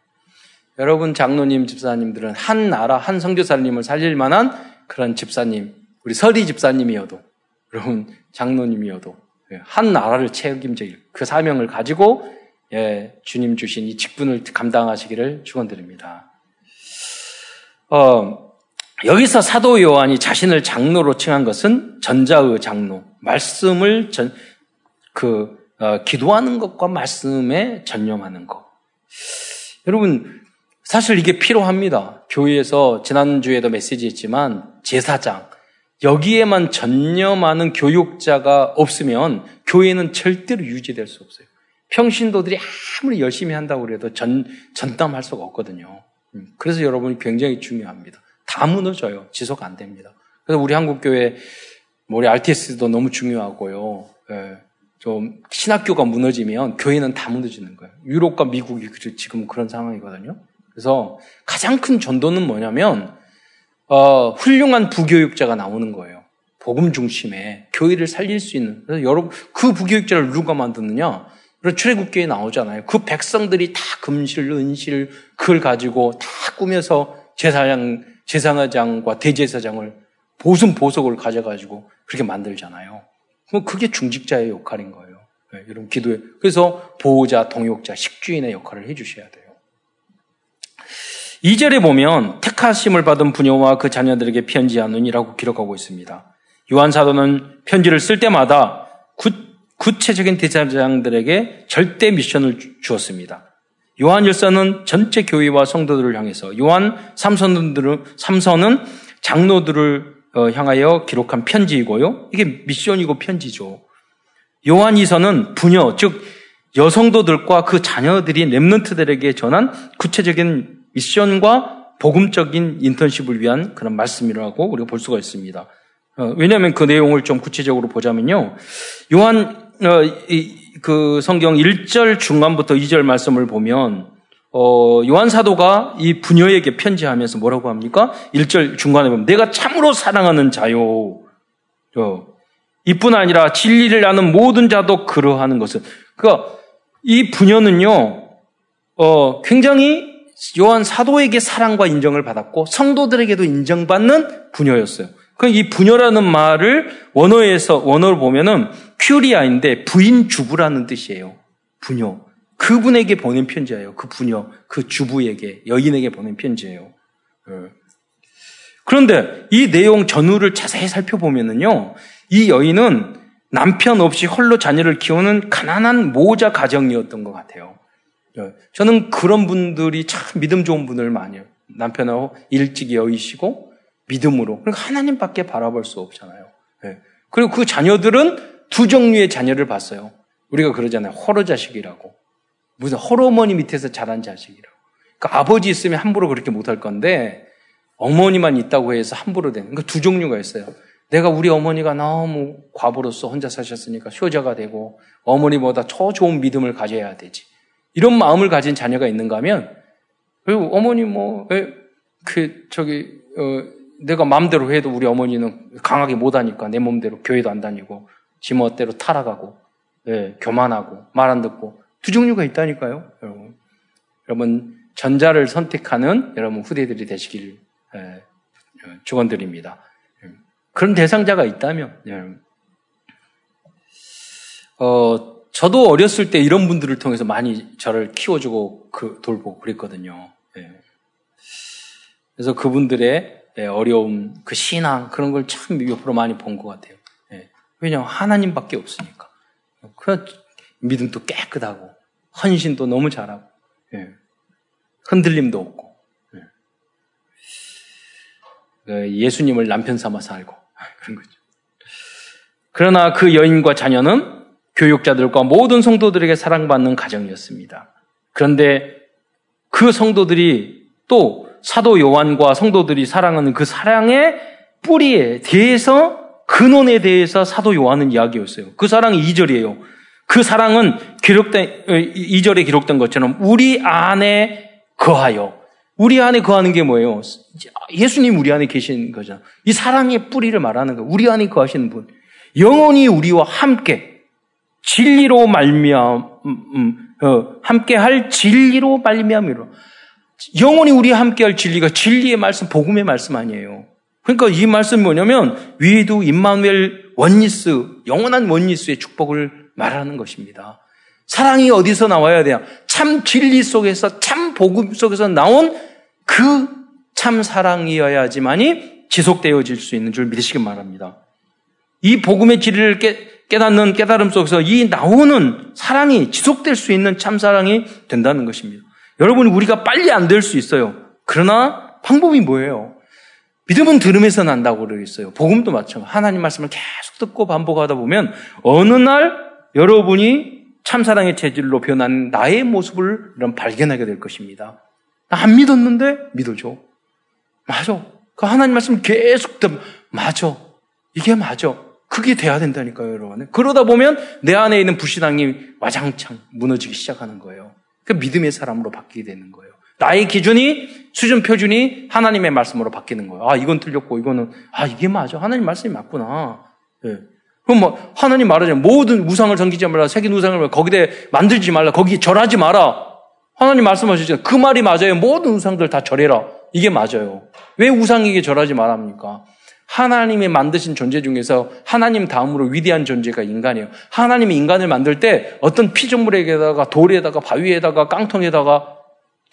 [SPEAKER 1] 여러분 장로님, 집사님들은 한 나라, 한 성교사님을 살릴 만한 그런 집사님, 우리 서리 집사님이어도, 여러분 장로님이어도 예, 한 나라를 책임질 그 사명을 가지고 예, 주님 주신 이 직분을 감당하시기를 축원드립니다. 어, 여기서 사도 요한이 자신을 장로로 칭한 것은 전자의 장로, 말씀을 전, 그, 어, 기도하는 것과 말씀에 전념하는 것. 여러분, 사실 이게 필요합니다. 교회에서 지난주에도 메시지 했지만, 제사장, 여기에만 전념하는 교육자가 없으면 교회는 절대로 유지될 수 없어요. 평신도들이 아무리 열심히 한다고 해도 전, 전담할 수가 없거든요. 음, 그래서 여러분이 굉장히 중요합니다. 다 무너져요. 지속 안 됩니다. 그래서 우리 한국교회, 뭐 우리 RTS도 너무 중요하고요. 예, 좀 신학교가 무너지면 교회는 다 무너지는 거예요. 유럽과 미국이 지금 그런 상황이거든요. 그래서 가장 큰 전도는 뭐냐면 어, 훌륭한 부교육자가 나오는 거예요. 복음 중심에 교회를 살릴 수 있는. 그래서 여러분 그 부교육자를 누가 만드느냐? 그런 출애굽기에 나오잖아요. 그 백성들이 다 금실, 은실, 그걸 가지고 다 꾸며서 제사장, 제사장과 대제사장을 보순 보석을 가져가지고 그렇게 만들잖아요. 그럼 그게 중직자의 역할인 거예요. 네, 여러분 기도에 그래서 보호자, 동역자, 식주인의 역할을 해주셔야 돼요. 2절에 보면 택하심을 받은 부녀와 그 자녀들에게 편지하느니라고 기록하고 있습니다. 요한 사도는 편지를 쓸 때마다 구체적인 대사장들에게 절대 미션을 주었습니다. 요한 열사는 전체 교회와 성도들을 향해서 요한 삼선들은 삼선은 장로들을 어, 향하여 기록한 편지이고요. 이게 미션이고 편지죠. 요한 이서는 부녀 즉 여성도들과 그 자녀들이 렘넌트들에게 전한 구체적인 미션과 복음적인 인턴십을 위한 그런 말씀이라고 우리가 볼 수가 있습니다. 어, 왜냐하면 그 내용을 좀 구체적으로 보자면요. 요한 어, 이, 그 성경 1절 중간부터 2절 말씀을 보면 어, 요한 사도가 이 부녀에게 편지하면서 뭐라고 합니까? 1절 중간에 보면 내가 참으로 사랑하는 자요. 어, 이뿐 아니라 진리를 아는 모든 자도 그러하는 것은 그러니까 이 부녀는요, 어, 굉장히 요한 사도에게 사랑과 인정을 받았고 성도들에게도 인정받는 부녀였어요. 그이 부녀라는 말을 원어에서 원어를 보면은 큐리아인데 부인 주부라는 뜻이에요. 부녀. 그분에게 보낸 편지예요. 그 부녀, 그 주부에게 여인에게 보낸 편지예요. 예. 그런데 이 내용 전후를 자세히 살펴보면은요, 이 여인은 남편 없이 홀로 자녀를 키우는 가난한 모자 가정이었던 것 같아요. 예. 저는 그런 분들이 참 믿음 좋은 분들 많이 요 남편하고 일찍 여의시고 믿음으로. 그러니까 하나님밖에 바라볼 수 없잖아요. 예. 그리고 그 자녀들은 두 종류의 자녀를 봤어요. 우리가 그러잖아요. 호러 자식이라고. 무슨 호러머니 밑에서 자란 자식이라고. 그러니까 아버지 있으면 함부로 그렇게 못할 건데 어머니만 있다고 해서 함부로 되는. 그러니까 두 종류가 있어요. 내가 우리 어머니가 너무 과부로서 혼자 사셨으니까 효자가 되고 어머니보다 더 좋은 믿음을 가져야 되지. 이런 마음을 가진 자녀가 있는가 하면 그리고 어머니 뭐 그 저기 어, 내가 마음대로 해도 우리 어머니는 강하게 못 하니까 내 몸대로 교회도 안 다니고 지 멋대로 타락하고 예, 교만하고 말 안 듣고 두 종류가 있다니까요, 여러분. 여러분 전자를 선택하는 여러분 후대들이 되시길 예, 축원드립니다. 그런 대상자가 있다면, 예. 어, 저도 어렸을 때 이런 분들을 통해서 많이 저를 키워주고 그, 돌보고 그랬거든요. 예. 그래서 그분들의 예, 어려움, 그 신앙 그런 걸 참 옆으로 많이 본 것 같아요. 예. 왜냐하면 하나님밖에 없으니까. 그 믿음도 깨끗하고 헌신도 너무 잘하고 예. 흔들림도 없고 예. 그 예수님을 남편 삼아 살고 그런 거죠. 그러나 그 여인과 자녀는 교육자들과 모든 성도들에게 사랑받는 가정이었습니다. 그런데 그 성도들이 또 사도 요한과 성도들이 사랑하는 그 사랑의 뿌리에 대해서 근원에 대해서 사도 요한은 이야기했어요. 그 사랑이 2절이에요. 그 사랑은 기록된 2절에 어, 기록된 것처럼 우리 안에 거하여 우리 안에 거하는 게 뭐예요? 예수님 우리 안에 계신 거죠. 이 사랑의 뿌리를 말하는 거. 우리 안에 거하시는 분. 영원히 우리와 함께 진리로 말미암 음, 음, 어, 함께 할 진리로 말미암으로 영원히 우리 함께 할 진리가 진리의 말씀, 복음의 말씀 아니에요. 그러니까 이 말씀이 뭐냐면 위에도 임마누엘 원리스, 영원한 원리스의 축복을 말하는 것입니다. 사랑이 어디서 나와야 돼요? 참 진리 속에서, 참 복음 속에서 나온 그 참 사랑이어야지만이 지속되어질 수 있는 줄 믿으시기 바랍니다. 이 복음의 진리를 깨, 깨닫는 깨달음 속에서 이 나오는 사랑이 지속될 수 있는 참 사랑이 된다는 것입니다. 여러분, 우리가 빨리 안 될 수 있어요. 그러나 방법이 뭐예요? 믿음은 들음에서 난다고 그러겠어요. 복음도 마찬가지. 하나님 말씀을 계속 듣고 반복하다 보면 어느 날 여러분이 참사랑의 체질로 변한 나의 모습을 이런 발견하게 될 것입니다. 안 믿었는데 믿어줘. 맞아. 그 하나님 말씀 계속 듣 맞아. 이게 맞아. 그게 돼야 된다니까요, 여러분. 그러다 보면 내 안에 있는 불신앙이 와장창 무너지기 시작하는 거예요. 그 믿음의 사람으로 바뀌게 되는 거예요. 나의 기준이 수준 표준이 하나님의 말씀으로 바뀌는 거예요. 아 이건 틀렸고 이거는 아 이게 맞아. 하나님 말씀이 맞구나. 예. 그럼 뭐 하나님 말하자면 모든 우상을 섬기지 말라. 새긴 우상을. 거기에 만들지 말라. 거기 절하지 마라. 하나님 말씀하시죠. 그 말이 맞아요. 모든 우상들 다 절해라. 이게 맞아요. 왜 우상에게 절하지 말합니까? 하나님이 만드신 존재 중에서 하나님 다음으로 위대한 존재가 인간이에요. 하나님이 인간을 만들 때 어떤 피조물에다가 돌에다가 바위에다가 깡통에다가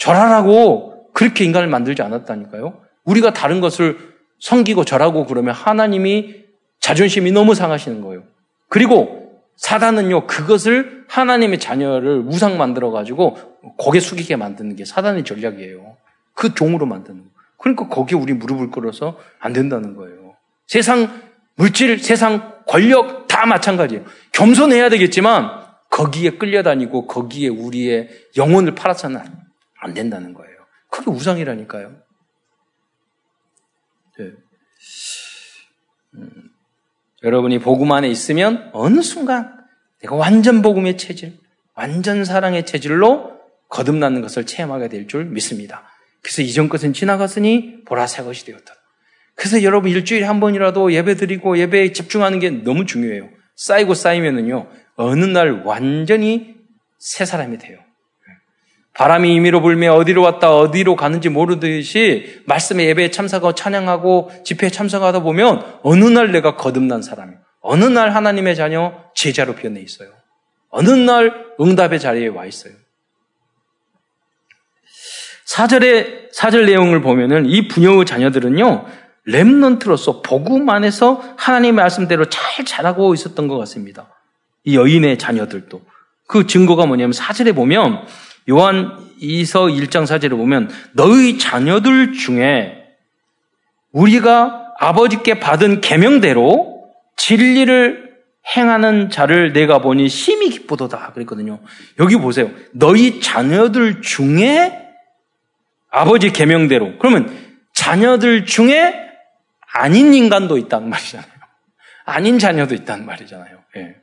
[SPEAKER 1] 절하라고 그렇게 인간을 만들지 않았다니까요. 우리가 다른 것을 섬기고 절하고 그러면 하나님이 자존심이 너무 상하시는 거예요. 그리고 사단은요, 그것을 하나님의 자녀를 우상 만들어가지고 고개 숙이게 만드는 게 사단의 전략이에요. 그 종으로 만드는 거. 그러니까 거기에 우리 무릎을 꿇어서 안 된다는 거예요. 세상 물질, 세상 권력 다 마찬가지예요. 겸손해야 되겠지만 거기에 끌려다니고 거기에 우리의 영혼을 팔아서는 안 된다는 거예요. 그게 우상이라니까요. 네. 음, 여러분이 복음 안에 있으면 어느 순간 내가 완전 복음의 체질, 완전 사랑의 체질로 거듭나는 것을 체험하게 될 줄 믿습니다. 그래서 이전 것은 지나갔으니 보라 새 것이 되었다. 그래서 여러분 일주일에 한 번이라도 예배 드리고 예배에 집중하는 게 너무 중요해요. 쌓이고 쌓이면은요, 어느 날 완전히 새 사람이 돼요. 바람이 임의로 불며 어디로 왔다 어디로 가는지 모르듯이 말씀의 예배에 참석하고 찬양하고 집회에 참석하다 보면 어느 날 내가 거듭난 사람이 어느 날 하나님의 자녀 제자로 변해 있어요. 어느 날 응답의 자리에 와 있어요. 사절의 사절 내용을 보면은 이 부녀의 자녀들은요 렘넌트로서 복음 안에서 하나님의 말씀대로 잘 자라고 있었던 것 같습니다. 이 여인의 자녀들도 그 증거가 뭐냐면 사절에 보면 요한 2서 1장 사절에 보면 너희 자녀들 중에 우리가 아버지께 받은 계명대로 진리를 행하는 자를 내가 보니 심히 기쁘도다 그랬거든요. 여기 보세요. 너희 자녀들 중에 아버지 계명대로. 그러면 자녀들 중에 아닌 인간도 있다는 말이잖아요. 아닌 자녀도 있다는 말이잖아요. 예.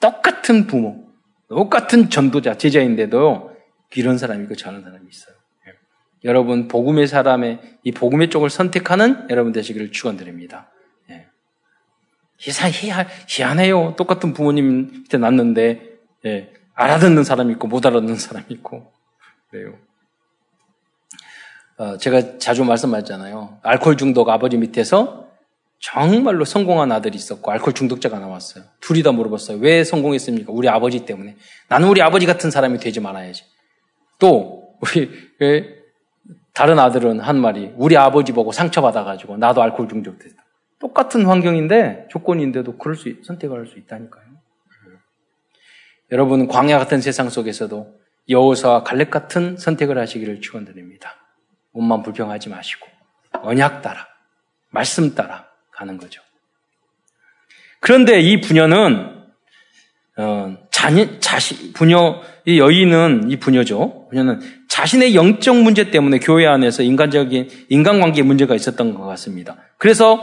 [SPEAKER 1] 똑같은 부모, 똑같은 전도자, 제자인데도 이런 사람이 있고 저런 사람이 있어요. 예. 여러분 복음의 사람의 이 복음의 쪽을 선택하는 여러분 되시기를 축원드립니다. 예. 희사 희한, 희한해요. 똑같은 부모님 밑에 낳는데 예. 알아듣는 사람이 있고 못 알아듣는 사람이 있고 그래요. 어, 제가 자주 말씀하잖아요. 알코올 중독 아버지 밑에서 정말로 성공한 아들이 있었고 알코올 중독자가 나왔어요. 둘이 다 물어봤어요. 왜 성공했습니까? 우리 아버지 때문에. 나는 우리 아버지 같은 사람이 되지 말아야지. 또 우리 다른 아들은 한 말이 우리 아버지 보고 상처받아가지고 나도 알코올 중독 됐다. 똑같은 환경인데 조건인데도 그럴 수 선택을 할 수 있다니까요. 여러분 광야 같은 세상 속에서도 여호사와 갈렙 같은 선택을 하시기를 축원드립니다. 몸만 불평하지 마시고 언약 따라 말씀 따라 가는 거죠. 그런데 이 부녀는 어, 자녀, 자신 부녀 이 여인은 이 부녀죠. 부녀는 자신의 영적 문제 때문에 교회 안에서 인간적인 인간관계 문제가 있었던 것 같습니다. 그래서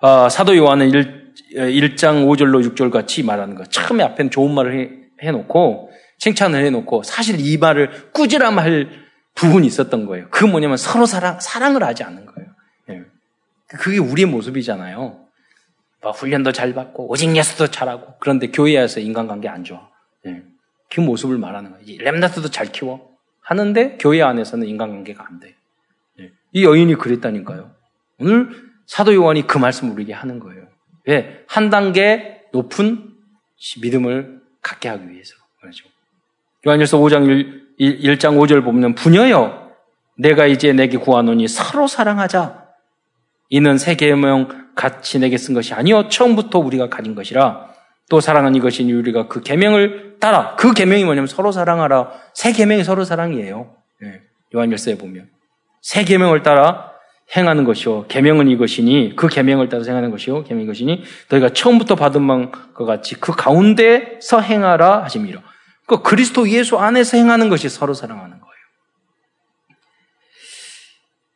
[SPEAKER 1] 어, 사도 요한은 1, 1장 5절로 6절 같이 말하는 거. 처음에 앞에는 좋은 말을 해, 해놓고 칭찬을 해놓고 사실 이 말을 꾸지람할 부분이 있었던 거예요. 그 뭐냐면 서로 사랑, 사랑을 하지 않는 거예요. 예. 그게 우리의 모습이잖아요. 뭐 훈련도 잘 받고, 오직 예수도 잘하고, 그런데 교회에서 인간관계 안 좋아. 예. 그 모습을 말하는 거예요. 렘나트도 잘 키워. 하는데 교회 안에서는 인간관계가 안 돼. 예. 이 여인이 그랬다니까요. 오늘 사도 요한이 그 말씀을 우리에게 하는 거예요. 왜? 한 단계 높은 믿음을 갖게 하기 위해서. 그렇죠. 요한일서 5장 1, 1 장 5절 보면 부녀여 내가 이제 내게 구하노니 서로 사랑하자. 이는 세 계명 같이 내게 쓴 것이 아니요 처음부터 우리가 가진 것이라. 또 사랑은 이것이니 우리가 그 계명을 따라 그 계명이 뭐냐면 서로 사랑하라. 세 계명이 서로 사랑이에요. 네. 요한일서에 보면 세 계명을 따라 행하는 것이요 계명은 이것이니 그 계명을 따라 행하는 것이요 계명 이 것이니 너희가 처음부터 받은 것과 같이 그 가운데서 행하라 하심이라. 그 그리스도 예수 안에서 행하는 것이 서로 사랑하는 거예요.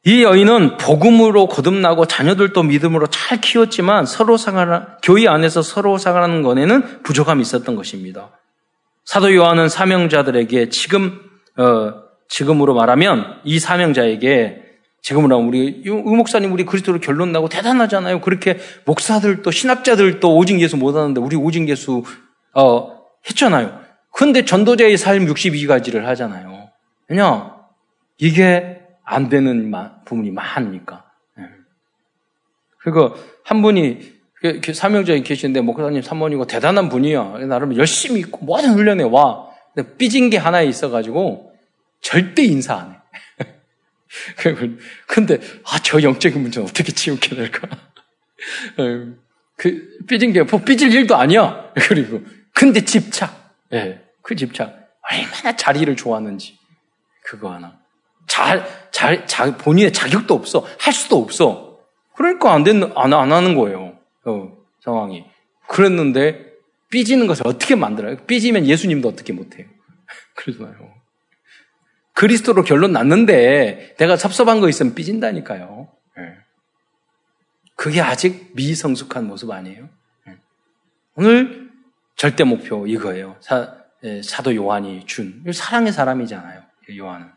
[SPEAKER 1] 이 여인은 복음으로 거듭나고 자녀들도 믿음으로 잘 키웠지만 서로 상하는 교회 안에서 서로 상하는 것에는 부족함이 있었던 것입니다. 사도 요한은 사명자들에게 지금 어, 지금으로 말하면 이 사명자에게 지금으로 하면 우리 의목사님 우리 그리스도로 결론 나고 대단하잖아요. 그렇게 목사들도 신학자들도 오직 예수 못하는데 우리 오직 예수 어, 했잖아요. 근데 전도자의 삶 62가지를 하잖아요. 왜냐? 이게 안 되는 부분이 많으니까. 예. 그리고 한 분이 사명자에 계시는데 목사님 사모님이고 대단한 분이야. 나름 열심히 있고 모든 훈련에 와. 근데 삐진 게 하나 있어가지고 절대 인사 안 해. 근데 아 저 영적인 문제는 어떻게 치우게 될까? 예. 그 삐진 게 뭐 삐질 일도 아니야. 그리고 근데 집착. 예. 그 집착. 얼마나 자리를 좋아하는지. 그거 하나. 잘, 잘, 자, 본인의 자격도 없어. 할 수도 없어. 그러니까 안 되는, 안, 안 하는 거예요. 어, 상황이. 그랬는데, 삐지는 것을 어떻게 만들어요? 삐지면 예수님도 어떻게 못해요. 그러잖아요. 그리스도로 결론 났는데, 내가 섭섭한 거 있으면 삐진다니까요. 네. 그게 아직 미성숙한 모습 아니에요? 네. 오늘 절대 목표 이거예요. 사, 예, 사도 요한이 준 사랑의 사람이잖아요. 요한은.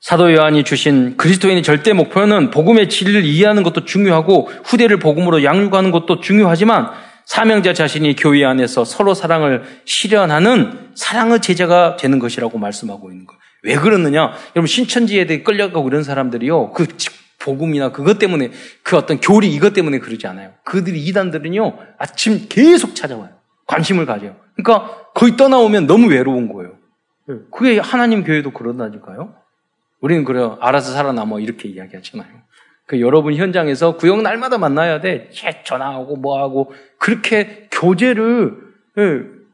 [SPEAKER 1] 사도 요한이 주신 그리스도인의 절대 목표는 복음의 진리를 이해하는 것도 중요하고 후대를 복음으로 양육하는 것도 중요하지만 사명자 자신이 교회 안에서 서로 사랑을 실현하는 사랑의 제자가 되는 것이라고 말씀하고 있는 거예요. 왜 그러느냐? 여러분 신천지에 끌려가고 이런 사람들이요. 그 복음이나 그것 때문에 그 어떤 교리 이것 때문에 그러지 않아요. 그들이 이단들은요. 아침 계속 찾아와요. 관심을 가져요. 그러니까 거의 떠나오면 너무 외로운 거예요. 그게 하나님 교회도 그런다니까요. 우리는 그래 알아서 살아남아 이렇게 이야기하잖아요. 그 여러분 현장에서 구역 날마다 만나야 돼. 전화하고 뭐하고 그렇게 교제를 예,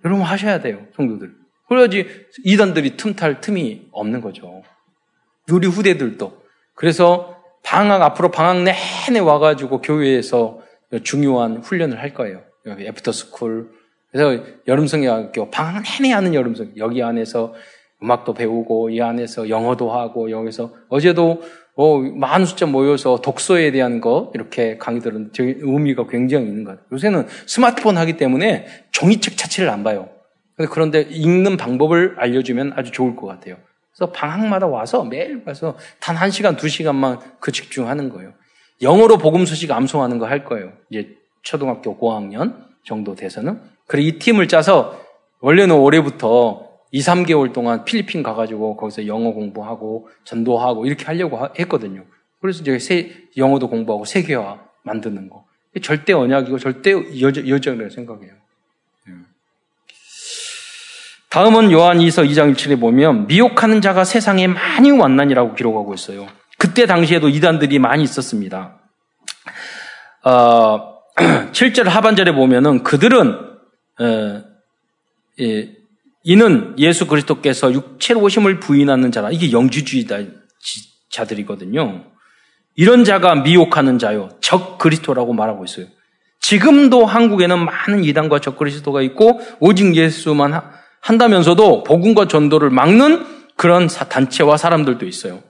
[SPEAKER 1] 여러분 하셔야 돼요, 성도들. 그래야지 이단들이 틈탈 틈이 없는 거죠. 우리 후대들도. 그래서 방학 앞으로 방학 내내 와가지고 교회에서 중요한 훈련을 할 거예요. 여기 after school. 그래서 여름성경학교 방학 내내 하는 여름성 여기 안에서 음악도 배우고 이 안에서 영어도 하고 여기서 어제도 어, 많은 숫자 모여서 독서에 대한 거 이렇게 강의들은 의미가 굉장히 있는 것 같아요. 요새는 스마트폰 하기 때문에 종이책 자체를 안 봐요. 그런데 읽는 방법을 알려주면 아주 좋을 것 같아요. 그래서 방학마다 와서 매일 와서 단 한 시간, 두 시간만 그 집중하는 거예요. 영어로 복음 소식 암송하는 거 할 거예요. 이제 초등학교 고학년 정도 돼서는. 그리고 이 팀을 짜서 원래는 올해부터 2, 3개월 동안 필리핀 가가지고 거기서 영어 공부하고 전도하고 이렇게 하려고 했거든요. 그래서 이제 세, 영어도 공부하고 세계화 만드는 거. 절대 언약이고 절대 여정이라고 생각해요. 예. 다음은 요한 2서 2장 1절에 보면 미혹하는 자가 세상에 많이 왔나니라고 기록하고 있어요. 그때 당시에도 이단들이 많이 있었습니다. 어, 7절 하반절에 보면은 그들은 어, 예, 이는 예수 그리스도께서 육체로 오심을 부인하는 자라. 이게 영주주의자들이거든요. 이런 자가 미혹하는 자요. 적 그리스도라고 말하고 있어요. 지금도 한국에는 많은 이단과 적 그리스도가 있고 오직 예수만 한다면서도 복음과 전도를 막는 그런 단체와 사람들도 있어요.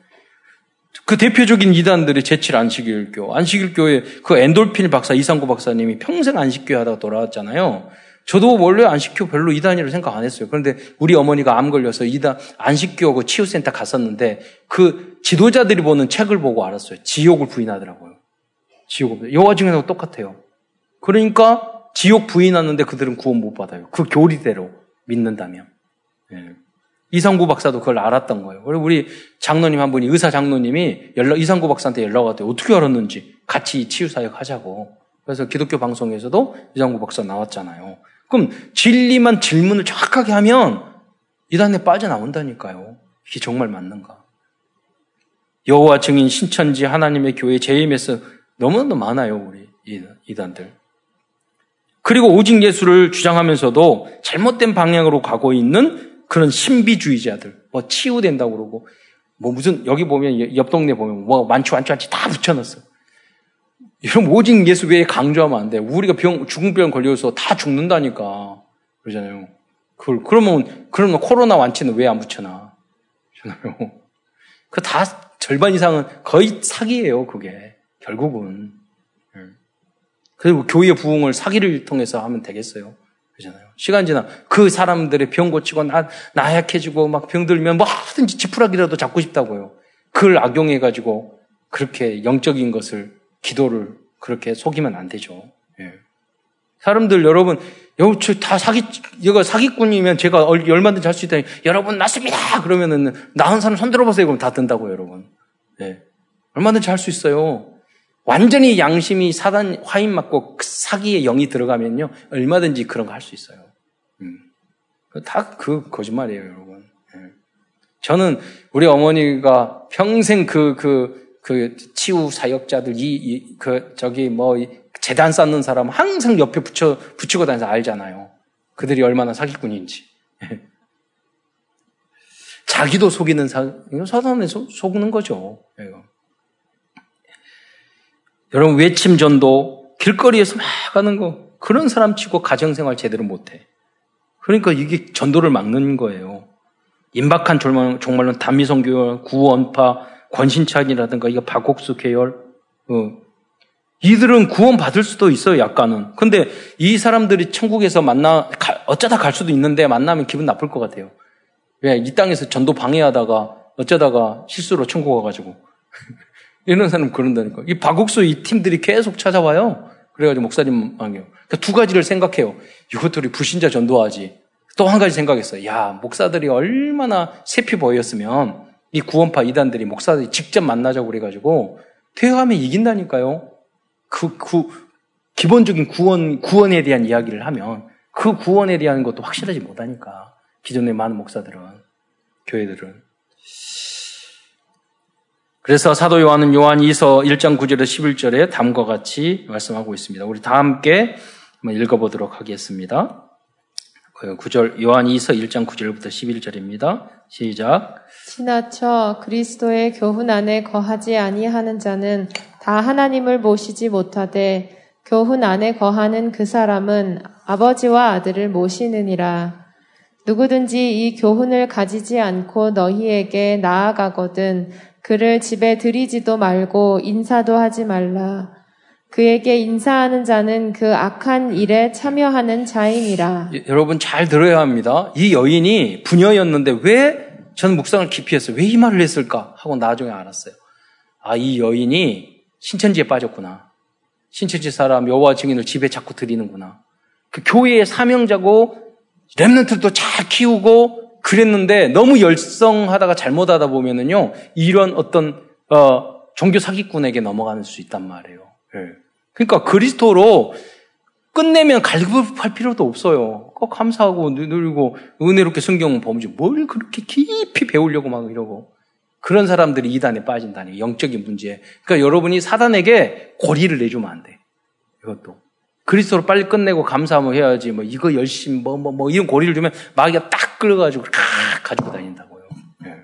[SPEAKER 1] 그 대표적인 이단들이 제칠 안식일교, 안식일교의 그 엔돌핀 박사 이상구 박사님이 평생 안식교 하다가 돌아왔잖아요. 저도 원래 안식교 별로 이단이라고 생각 안 했어요. 그런데 우리 어머니가 암 걸려서 이단 안식교 그 치유센터 갔었는데 그 지도자들이 보는 책을 보고 알았어요. 지옥을 부인하더라고요. 지옥을 여호와 증인하고 똑같아요. 그러니까 지옥 부인하는데 그들은 구원 못 받아요. 그 교리대로 믿는다면. 예. 이상구 박사도 그걸 알았던 거예요. 그리고 우리 장로님 한 분이 의사 장로님이 연락 이상구 박사한테 연락 왔대요. 어떻게 알았는지 같이 치유 사역 하자고. 그래서 기독교 방송에서도 이상구 박사 나왔잖아요. 그럼 진리만 질문을 정확하게 하면 이단에 빠져나온다니까요. 이게 정말 맞는가? 여호와 증인 신천지 하나님의 교회 JMS 너무너무 많아요, 우리 이단들. 그리고 오직 예수를 주장하면서도 잘못된 방향으로 가고 있는 그런 신비주의자들, 뭐 치유된다고 그러고, 뭐 무슨, 여기 보면, 옆 동네 보면, 뭐 많지, 많지, 많지 다 붙여놨어. 여러분, 오직 예수 외에 강조하면 안 돼. 우리가 병, 죽은 병 걸려서 다 죽는다니까. 그러잖아요. 그걸, 그러면, 그러면 코로나 완치는 왜 안 붙여놔? 그러잖아요. 그 다 절반 이상은 거의 사기예요, 그게. 결국은. 예. 그리고 교회 부흥을 사기를 통해서 하면 되겠어요. 그러잖아요. 시간 지나 그 사람들의 병 고치고 나, 나약해지고 막 병들면 뭐든지 지푸라기라도 잡고 싶다고요. 그걸 악용해가지고 그렇게 영적인 것을 기도를 그렇게 속이면 안 되죠. 예. 사람들 여러분 여러분 다 사기 이거 사기꾼이면 제가 얼마든지 할 수 있다. 여러분 낫습니다. 그러면은 나은 사람 손 들어 보세요. 그럼 다 든다고 여러분. 예. 얼마든지 할 수 있어요. 완전히 양심이 사단 화인 맞고 그 사기의 영이 들어가면요 얼마든지 그런 거 할 수 있어요. 음. 다 그 거짓말이에요, 여러분. 예. 저는 우리 어머니가 평생 그, 그, 그 치유 사역자들 이, 이, 그 저기 뭐 재단 쌓는 사람 항상 옆에 붙여 붙이고 다니서 알잖아요. 그들이 얼마나 사기꾼인지. 자기도 속이는 사, 이거 사단에 속, 속는 거죠. 이거. 여러분 외침 전도 길거리에서 막 하는 거 그런 사람 치고 가정생활 제대로 못 해. 그러니까 이게 전도를 막는 거예요. 임박한 종말, 종말론 단미성교 구원파 권신찬이라든가 이거 박옥수 계열 어. 이들은 구원 받을 수도 있어요, 약간은. 근데 이 사람들이 천국에서 만나 가, 어쩌다 갈 수도 있는데 만나면 기분 나쁠 것 같아요. 왜 이 땅에서 전도 방해하다가 어쩌다가 실수로 천국 와가지고 이런 사람 그런다니까. 이 박옥수 이 팀들이 계속 찾아와요. 그래가지고 목사님 안겨요. 그러니까 두 가지를 생각해요. 우리 불신자 전도하지. 또 한 가지 생각했어요. 야, 목사들이 얼마나 세피 보였으면 이 구원파 이단들이 목사들이 직접 만나자고 그래가지고 퇴화하면 이긴다니까요. 그, 그, 기본적인 구원, 구원에 대한 이야기를 하면 그 구원에 대한 것도 확실하지 못하니까. 기존의 많은 목사들은, 교회들은. 그래서 사도 요한은 요한 2서 1장 9절에 11절에 다음과 같이 말씀하고 있습니다. 우리 다 함께 읽어보도록 하겠습니다. 9절, 요한 2서 1장 9절부터 11절입니다. 시작.
[SPEAKER 2] 지나쳐 그리스도의 교훈 안에 거하지 아니하는 자는 다 하나님을 모시지 못하되 교훈 안에 거하는 그 사람은 아버지와 아들을 모시느니라. 누구든지 이 교훈을 가지지 않고 너희에게 나아가거든 그를 집에 들이지도 말고 인사도 하지 말라. 그에게 인사하는 자는 그 악한 일에 참여하는 자이니라.
[SPEAKER 1] 예, 여러분 잘 들어야 합니다. 이 여인이 부녀였는데 왜 저는 묵상을 깊이 했어요. 왜 이 말을 했을까? 하고 나중에 알았어요. 아, 이 여인이 신천지에 빠졌구나. 신천지 사람 여호와 증인을 집에 자꾸 들이는구나. 그 교회의 사명자고 랩런트도 잘 키우고 그랬는데 너무 열성하다가 잘못하다 보면은요 이런 어떤 어, 종교 사기꾼에게 넘어가는 수 있단 말이에요. 네. 그러니까 그리스도로 끝내면 갈급할 필요도 없어요. 꼭 감사하고 누리고 은혜롭게 성경 보면 뭘 그렇게 깊이 배우려고 막 이러고 그런 사람들이 이단에 빠진다니 영적인 문제. 그러니까 여러분이 사단에게 고리를 내주면 안 돼. 이것도 그리스도로 빨리 끝내고 감사하면 해야지. 뭐 이거 열심히 뭐 뭐뭐 뭐, 뭐 이런 고리를 주면 마귀가 딱 끌어가지고 칵 가지고 다닌다고요. 네.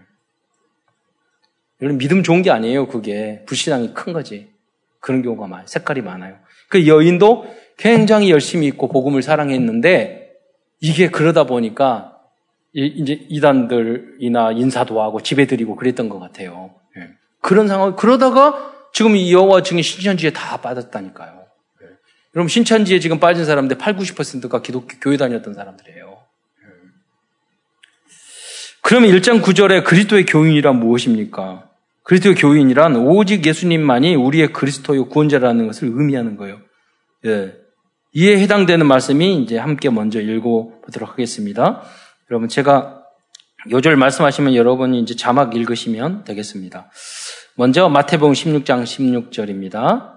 [SPEAKER 1] 여러분 믿음 좋은 게 아니에요. 그게 불신앙이 큰 거지. 그런 경우가 많아요. 색깔이 많아요. 그 여인도 굉장히 열심히 있고 복음을 사랑했는데 이게 그러다 보니까 이제 이단들이나 인사도 하고 들이고 그랬던 것 같아요. 네. 그런 상황 그러다가 지금 이 여호와 증인 신천지에 다 빠졌다니까요. 여러분 신천지에 지금 빠진 사람들 8, 90%가 기독교 교회 다녔던 사람들이에요. 그러면 1장 9절에 그리스도의 교인이란 무엇입니까? 그리스도의 교인이란 오직 예수님만이 우리의 그리스도의 구원자라는 것을 의미하는 거예요. 예. 이에 해당되는 말씀이 이제 함께 먼저 읽어보도록 하겠습니다. 여러분 제가 요절 말씀하시면 여러분이 이제 자막 읽으시면 되겠습니다. 먼저 마태복음 16장 16절입니다.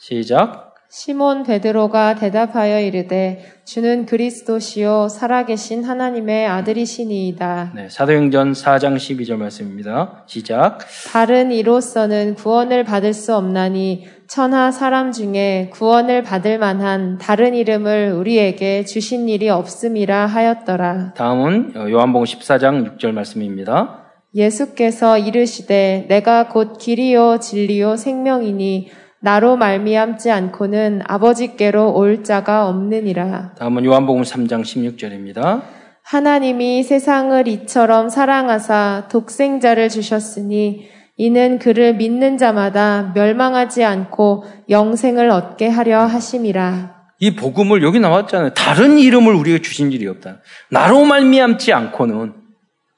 [SPEAKER 1] 시작.
[SPEAKER 2] 시몬 베드로가 대답하여 이르되 주는 그리스도시요 살아계신 하나님의 아들이시니이다.
[SPEAKER 1] 네, 사도행전 4장 12절 말씀입니다. 시작.
[SPEAKER 2] 다른 이로서는 구원을 받을 수 없나니 천하 사람 중에 구원을 받을 만한 다른 이름을 우리에게 주신 일이 없음이라 하였더라.
[SPEAKER 1] 다음은 요한복음 14장 6절 말씀입니다.
[SPEAKER 2] 예수께서 이르시되 내가 곧 길이요 진리요 생명이니 나로 말미암지 않고는 아버지께로 올 자가 없느니라.
[SPEAKER 1] 다음은 요한복음 3장 16절입니다.
[SPEAKER 2] 하나님이 세상을 이처럼 사랑하사 독생자를 주셨으니 이는 그를 믿는 자마다 멸망하지 않고 영생을 얻게 하려 하심이라.
[SPEAKER 1] 이 복음을 여기 나왔잖아요. 다른 이름을 우리가 주신 일이 없다. 나로 말미암지 않고는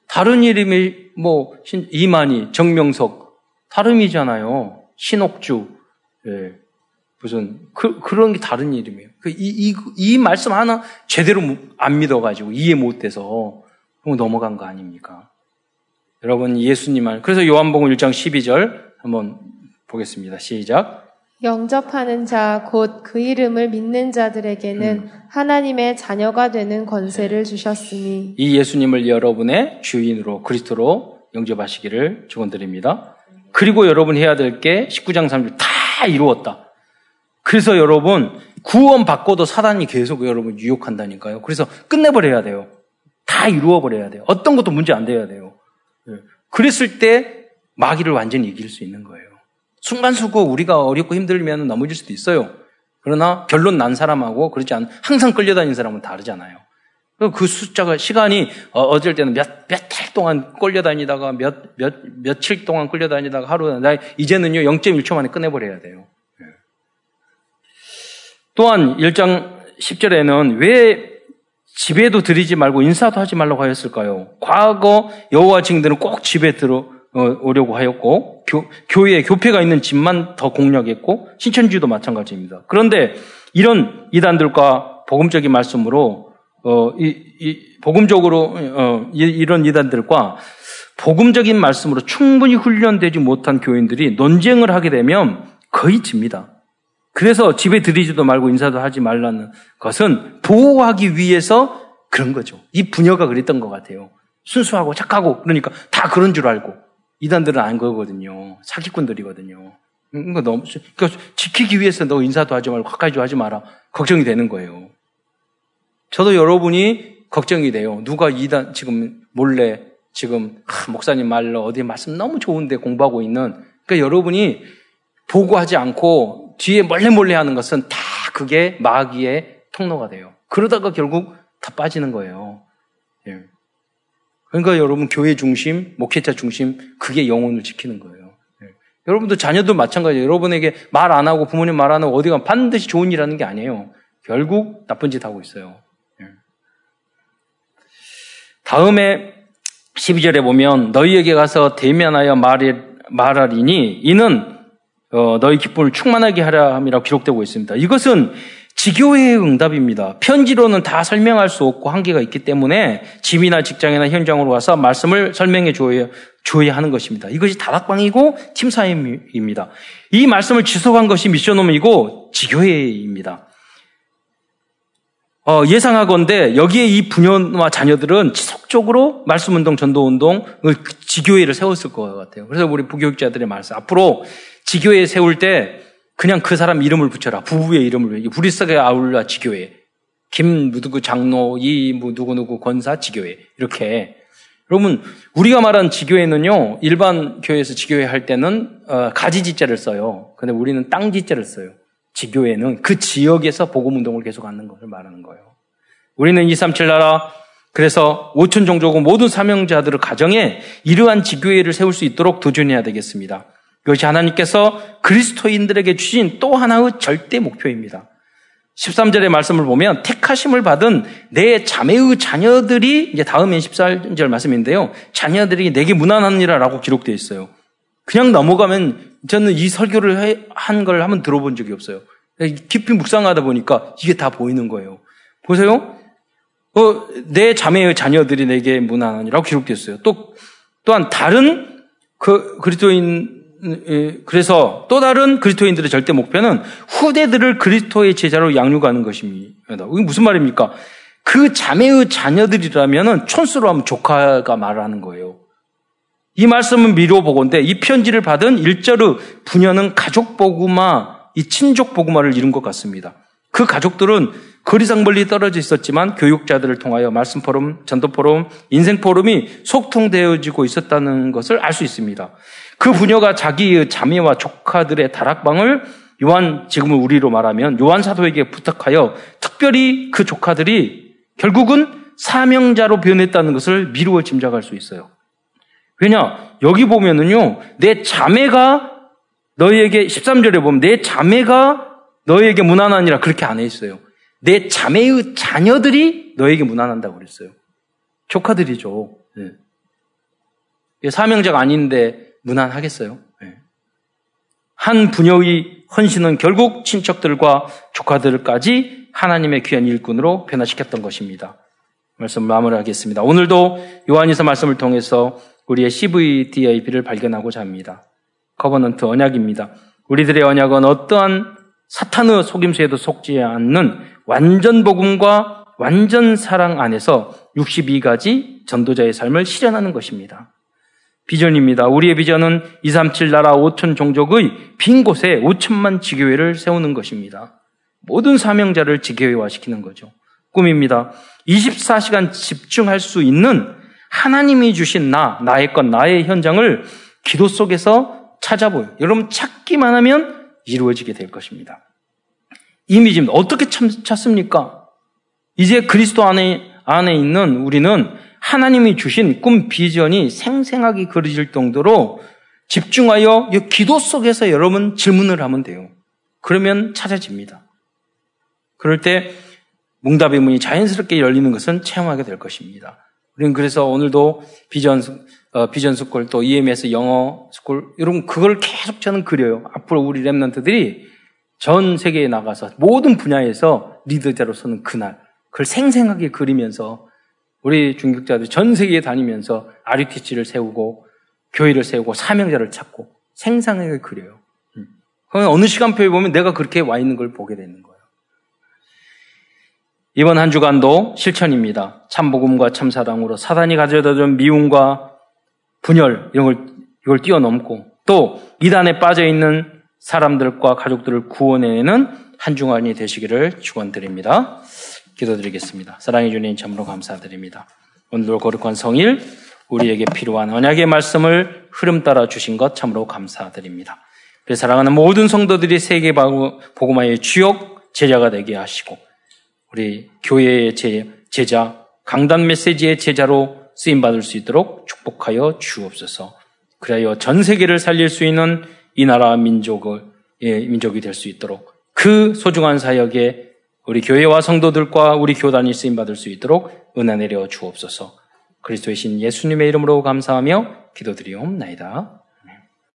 [SPEAKER 1] 다른 이름이 뭐 이만희, 정명석 다름이잖아요. 신옥주 예, 무슨 그, 그런 게 다른 이름이에요. 그 이, 이, 이 말씀 하나 제대로 안 믿어가지고 이해 못돼서 넘어간 거 아닙니까? 여러분 예수님 말 그래서 요한복음 1장 12절 한번 보겠습니다. 시작.
[SPEAKER 2] 영접하는 자, 곧 그 이름을 믿는 자들에게는 음. 하나님의 자녀가 되는 권세를 주셨으니.
[SPEAKER 1] 이 예수님을 여러분의 주인으로, 그리스도로 영접하시기를 축원드립니다. 그리고 여러분 해야 될 게 19장 3절 다 다 이루었다. 그래서 여러분 구원 받고도 사단이 계속 여러분 유혹한다니까요. 그래서 끝내버려야 돼요. 다 이루어버려야 돼요. 어떤 것도 문제 안 돼야 돼요. 예. 그랬을 때 마귀를 완전히 이길 수 있는 거예요. 순간순간 우리가 어렵고 힘들면 넘어질 수도 있어요. 그러나 결론 난 사람하고 그렇지 않 항상 끌려다니는 사람은 다르잖아요. 그 숫자가 시간이 어, 어쩔 때는 몇 몇 달 동안 끌려다니다가 몇 몇 며칠 동안 끌려다니다가 하루 나 이제는요 0.1초 만에 끝내버려야 돼요. 예. 또한 1장 10절에는 왜 집에도 들이지 말고 인사도 하지 말라고 하였을까요? 과거 여호와 증인들은 꼭 집에 들어 어, 오려고 하였고 교, 교회에 교회가 있는 집만 더 공략했고 신천지도 마찬가지입니다. 그런데 이런 이단들과 복음적인 말씀으로 어, 이, 이 복음적으로 어, 이, 이런 이단들과 복음적인 말씀으로 충분히 훈련되지 못한 교인들이 논쟁을 하게 되면 거의 집니다. 그래서 집에 들이지도 말고 인사도 하지 말라는 것은 보호하기 위해서 그런 거죠. 이 부녀가 그랬던 것 같아요. 순수하고 착하고 그러니까 다 그런 줄 알고 이단들은 안 그러거든요. 사기꾼들이거든요. 그러니까 너무 그러니까 지키기 위해서 너 인사도 하지 말고 가까이도 하지 마라. 걱정이 되는 거예요. 저도 여러분이 걱정이 돼요. 누가 이단 지금 몰래 지금 아, 목사님 말로 어디 말씀 너무 좋은데 공부하고 있는 그러니까 여러분이 보고 하지 않고 뒤에 몰래 몰래 하는 것은 다 그게 마귀의 통로가 돼요. 그러다가 결국 다 빠지는 거예요. 예. 그러니까 여러분 교회 중심, 목회자 중심 그게 영혼을 지키는 거예요. 예. 여러분도 자녀도 마찬가지예요. 여러분에게 말 안 하고 부모님 말 안 하고 어디 가 반드시 좋은 일 하는 게 아니에요. 결국 나쁜 짓 하고 있어요. 예. 다음에 12절에 보면 너희에게 가서 대면하여 말하리니 이는 어, 너희 기쁨을 충만하게 하라 함이라고 기록되고 있습니다. 이것은 지교회의 응답입니다. 편지로는 다 설명할 수 없고 한계가 있기 때문에 집이나 직장이나 현장으로 와서 말씀을 설명해 줘야, 줘야 하는 것입니다. 이것이 다락방이고 팀사임입니다. 이 말씀을 지속한 것이 미션홈이고 지교회입니다. 어, 예상하건대 여기에 이 부녀와 자녀들은 지속적으로 말씀운동, 전도운동, 지교회를 세웠을 것 같아요. 그래서 우리 부교육자들의 말씀. 앞으로 지교회 세울 때 그냥 그 사람 이름을 붙여라. 부부의 이름을. 브리스게 아울라 지교회. 김 누구 장로, 이 누구 누구 권사 지교회. 이렇게. 여러분, 우리가 말한 지교회는요, 일반 교회에서 지교회 할 때는 어, 가지 지자를 써요. 근데 우리는 땅 지자를 써요. 지교회는 그 지역에서 복음 운동을 계속 하는 것을 말하는 거예요. 우리는 237 나라, 그래서 5천 종족고 모든 사명자들을 가정에 이러한 지교회를 세울 수 있도록 도전해야 되겠습니다. 이것이 하나님께서 그리스도인들에게 주신 또 하나의 절대 목표입니다. 13절의 말씀을 보면 택하심을 받은 내 자매의 자녀들이 이제 다음엔 14절 말씀인데요. 자녀들이 내게 무난하니라라고 기록되어 있어요. 그냥 넘어가면 저는 이 설교를 한 걸 한번 들어본 적이 없어요. 깊이 묵상하다 보니까 이게 다 보이는 거예요. 보세요. 어, 내 자매의 자녀들이 내게 무난하니라고 기록되어 있어요. 또 또한 다른 그 그리스도인 그래서 또 다른 그리스도인들의 절대 목표는 후대들을 그리스도의 제자로 양육하는 것입니다. 이게 무슨 말입니까? 그 자매의 자녀들이라면 촌수로 하면 조카가 말을 하는 거예요. 이 말씀은 미로보고인데 이 편지를 받은 일절의 부녀는 가족 보구마, 이 친족 보구마를 이룬 것 같습니다. 그 가족들은 거리상 멀리 떨어져 있었지만 교육자들을 통하여 말씀 포럼, 전도 포럼, 인생 포럼이 소통되어지고 있었다는 것을 알 수 있습니다. 그 부녀가 자기의 자매와 조카들의 다락방을 요한 지금은 우리로 말하면 요한 사도에게 부탁하여 특별히 그 조카들이 결국은 사명자로 변했다는 것을 미루어 짐작할 수 있어요. 왜냐? 여기 보면은요. 내 자매가 너희에게 13절에 보면 내 자매가 너희에게 무난하니라 그렇게 안해 있어요. 내 자매의 자녀들이 너에게 무난한다고 그랬어요. 조카들이죠. 네. 사명자가 아닌데 무난하겠어요? 네. 한 부녀의 헌신은 결국 친척들과 조카들까지 하나님의 귀한 일꾼으로 변화시켰던 것입니다. 말씀 마무리하겠습니다. 오늘도 요한이서 말씀을 통해서 우리의 CVDIP를 발견하고자 합니다. covenant 언약입니다. 우리들의 언약은 어떠한 사탄의 속임수에도 속지 않는 완전 복음과 완전 사랑 안에서 62가지 전도자의 삶을 실현하는 것입니다. 비전입니다. 우리의 비전은 237 나라 5천 종족의 빈 곳에 5천만 지교회를 세우는 것입니다. 모든 사명자를 지교회화시키는 거죠. 꿈입니다. 24시간 집중할 수 있는 하나님이 주신 나, 나의 것, 나의 현장을 기도 속에서 찾아보요. 여러분 찾기만 하면 이루어지게 될 것입니다. 이미지입니다. 어떻게 찾습니까? 이제 그리스도 안에, 안에 있는 우리는 하나님이 주신 꿈 비전이 생생하게 그려질 정도로 집중하여 기도 속에서 여러분 질문을 하면 돼요. 그러면 찾아집니다. 그럴 때 응답의 문이 자연스럽게 열리는 것을 체험하게 될 것입니다. 우리는 그래서 오늘도 비전, 어, vision school 또 EMS 영어 school 여러분 그걸 계속 저는 그려요. 앞으로 우리 remnant들이 전 세계에 나가서 모든 분야에서 리더자로서는 그날 그걸 생생하게 그리면서 우리 중직자들 전 세계에 다니면서 RUTC를 세우고 교회를 세우고 사명자를 찾고 생생하게 그려요. 음. 어느 시간표에 보면 내가 그렇게 와 있는 걸 보게 되는 거예요. 이번 한 주간도 실천입니다. 참복음과 참사랑으로 사단이 가져다 준 미움과 분열 이런 걸 이걸 뛰어넘고 또 이단에 빠져 있는 사람들과 가족들을 구원해내는 한 주간이 되시기를 축원드립니다. 기도드리겠습니다. 사랑해 주님 참으로 감사드립니다. 오늘도 거룩한 성일 우리에게 필요한 언약의 말씀을 흐름 따라 주신 것 참으로 감사드립니다. 그래 사랑하는 모든 성도들이 세계 복음화의 주역 제자가 되게 하시고 우리 교회의 제자 강단 메시지의 제자로 쓰임 받을 수 있도록 축복하여 주옵소서. 그래야 전 세계를 살릴 수 있는 이 나라 민족을 예, 민족이 될 수 있도록 그 소중한 사역에 우리 교회와 성도들과 우리 교단이 쓰임 받을 수 있도록 은혜 내려 주옵소서. 그리스도의 신 예수님의 이름으로 감사하며 기도드리옵나이다.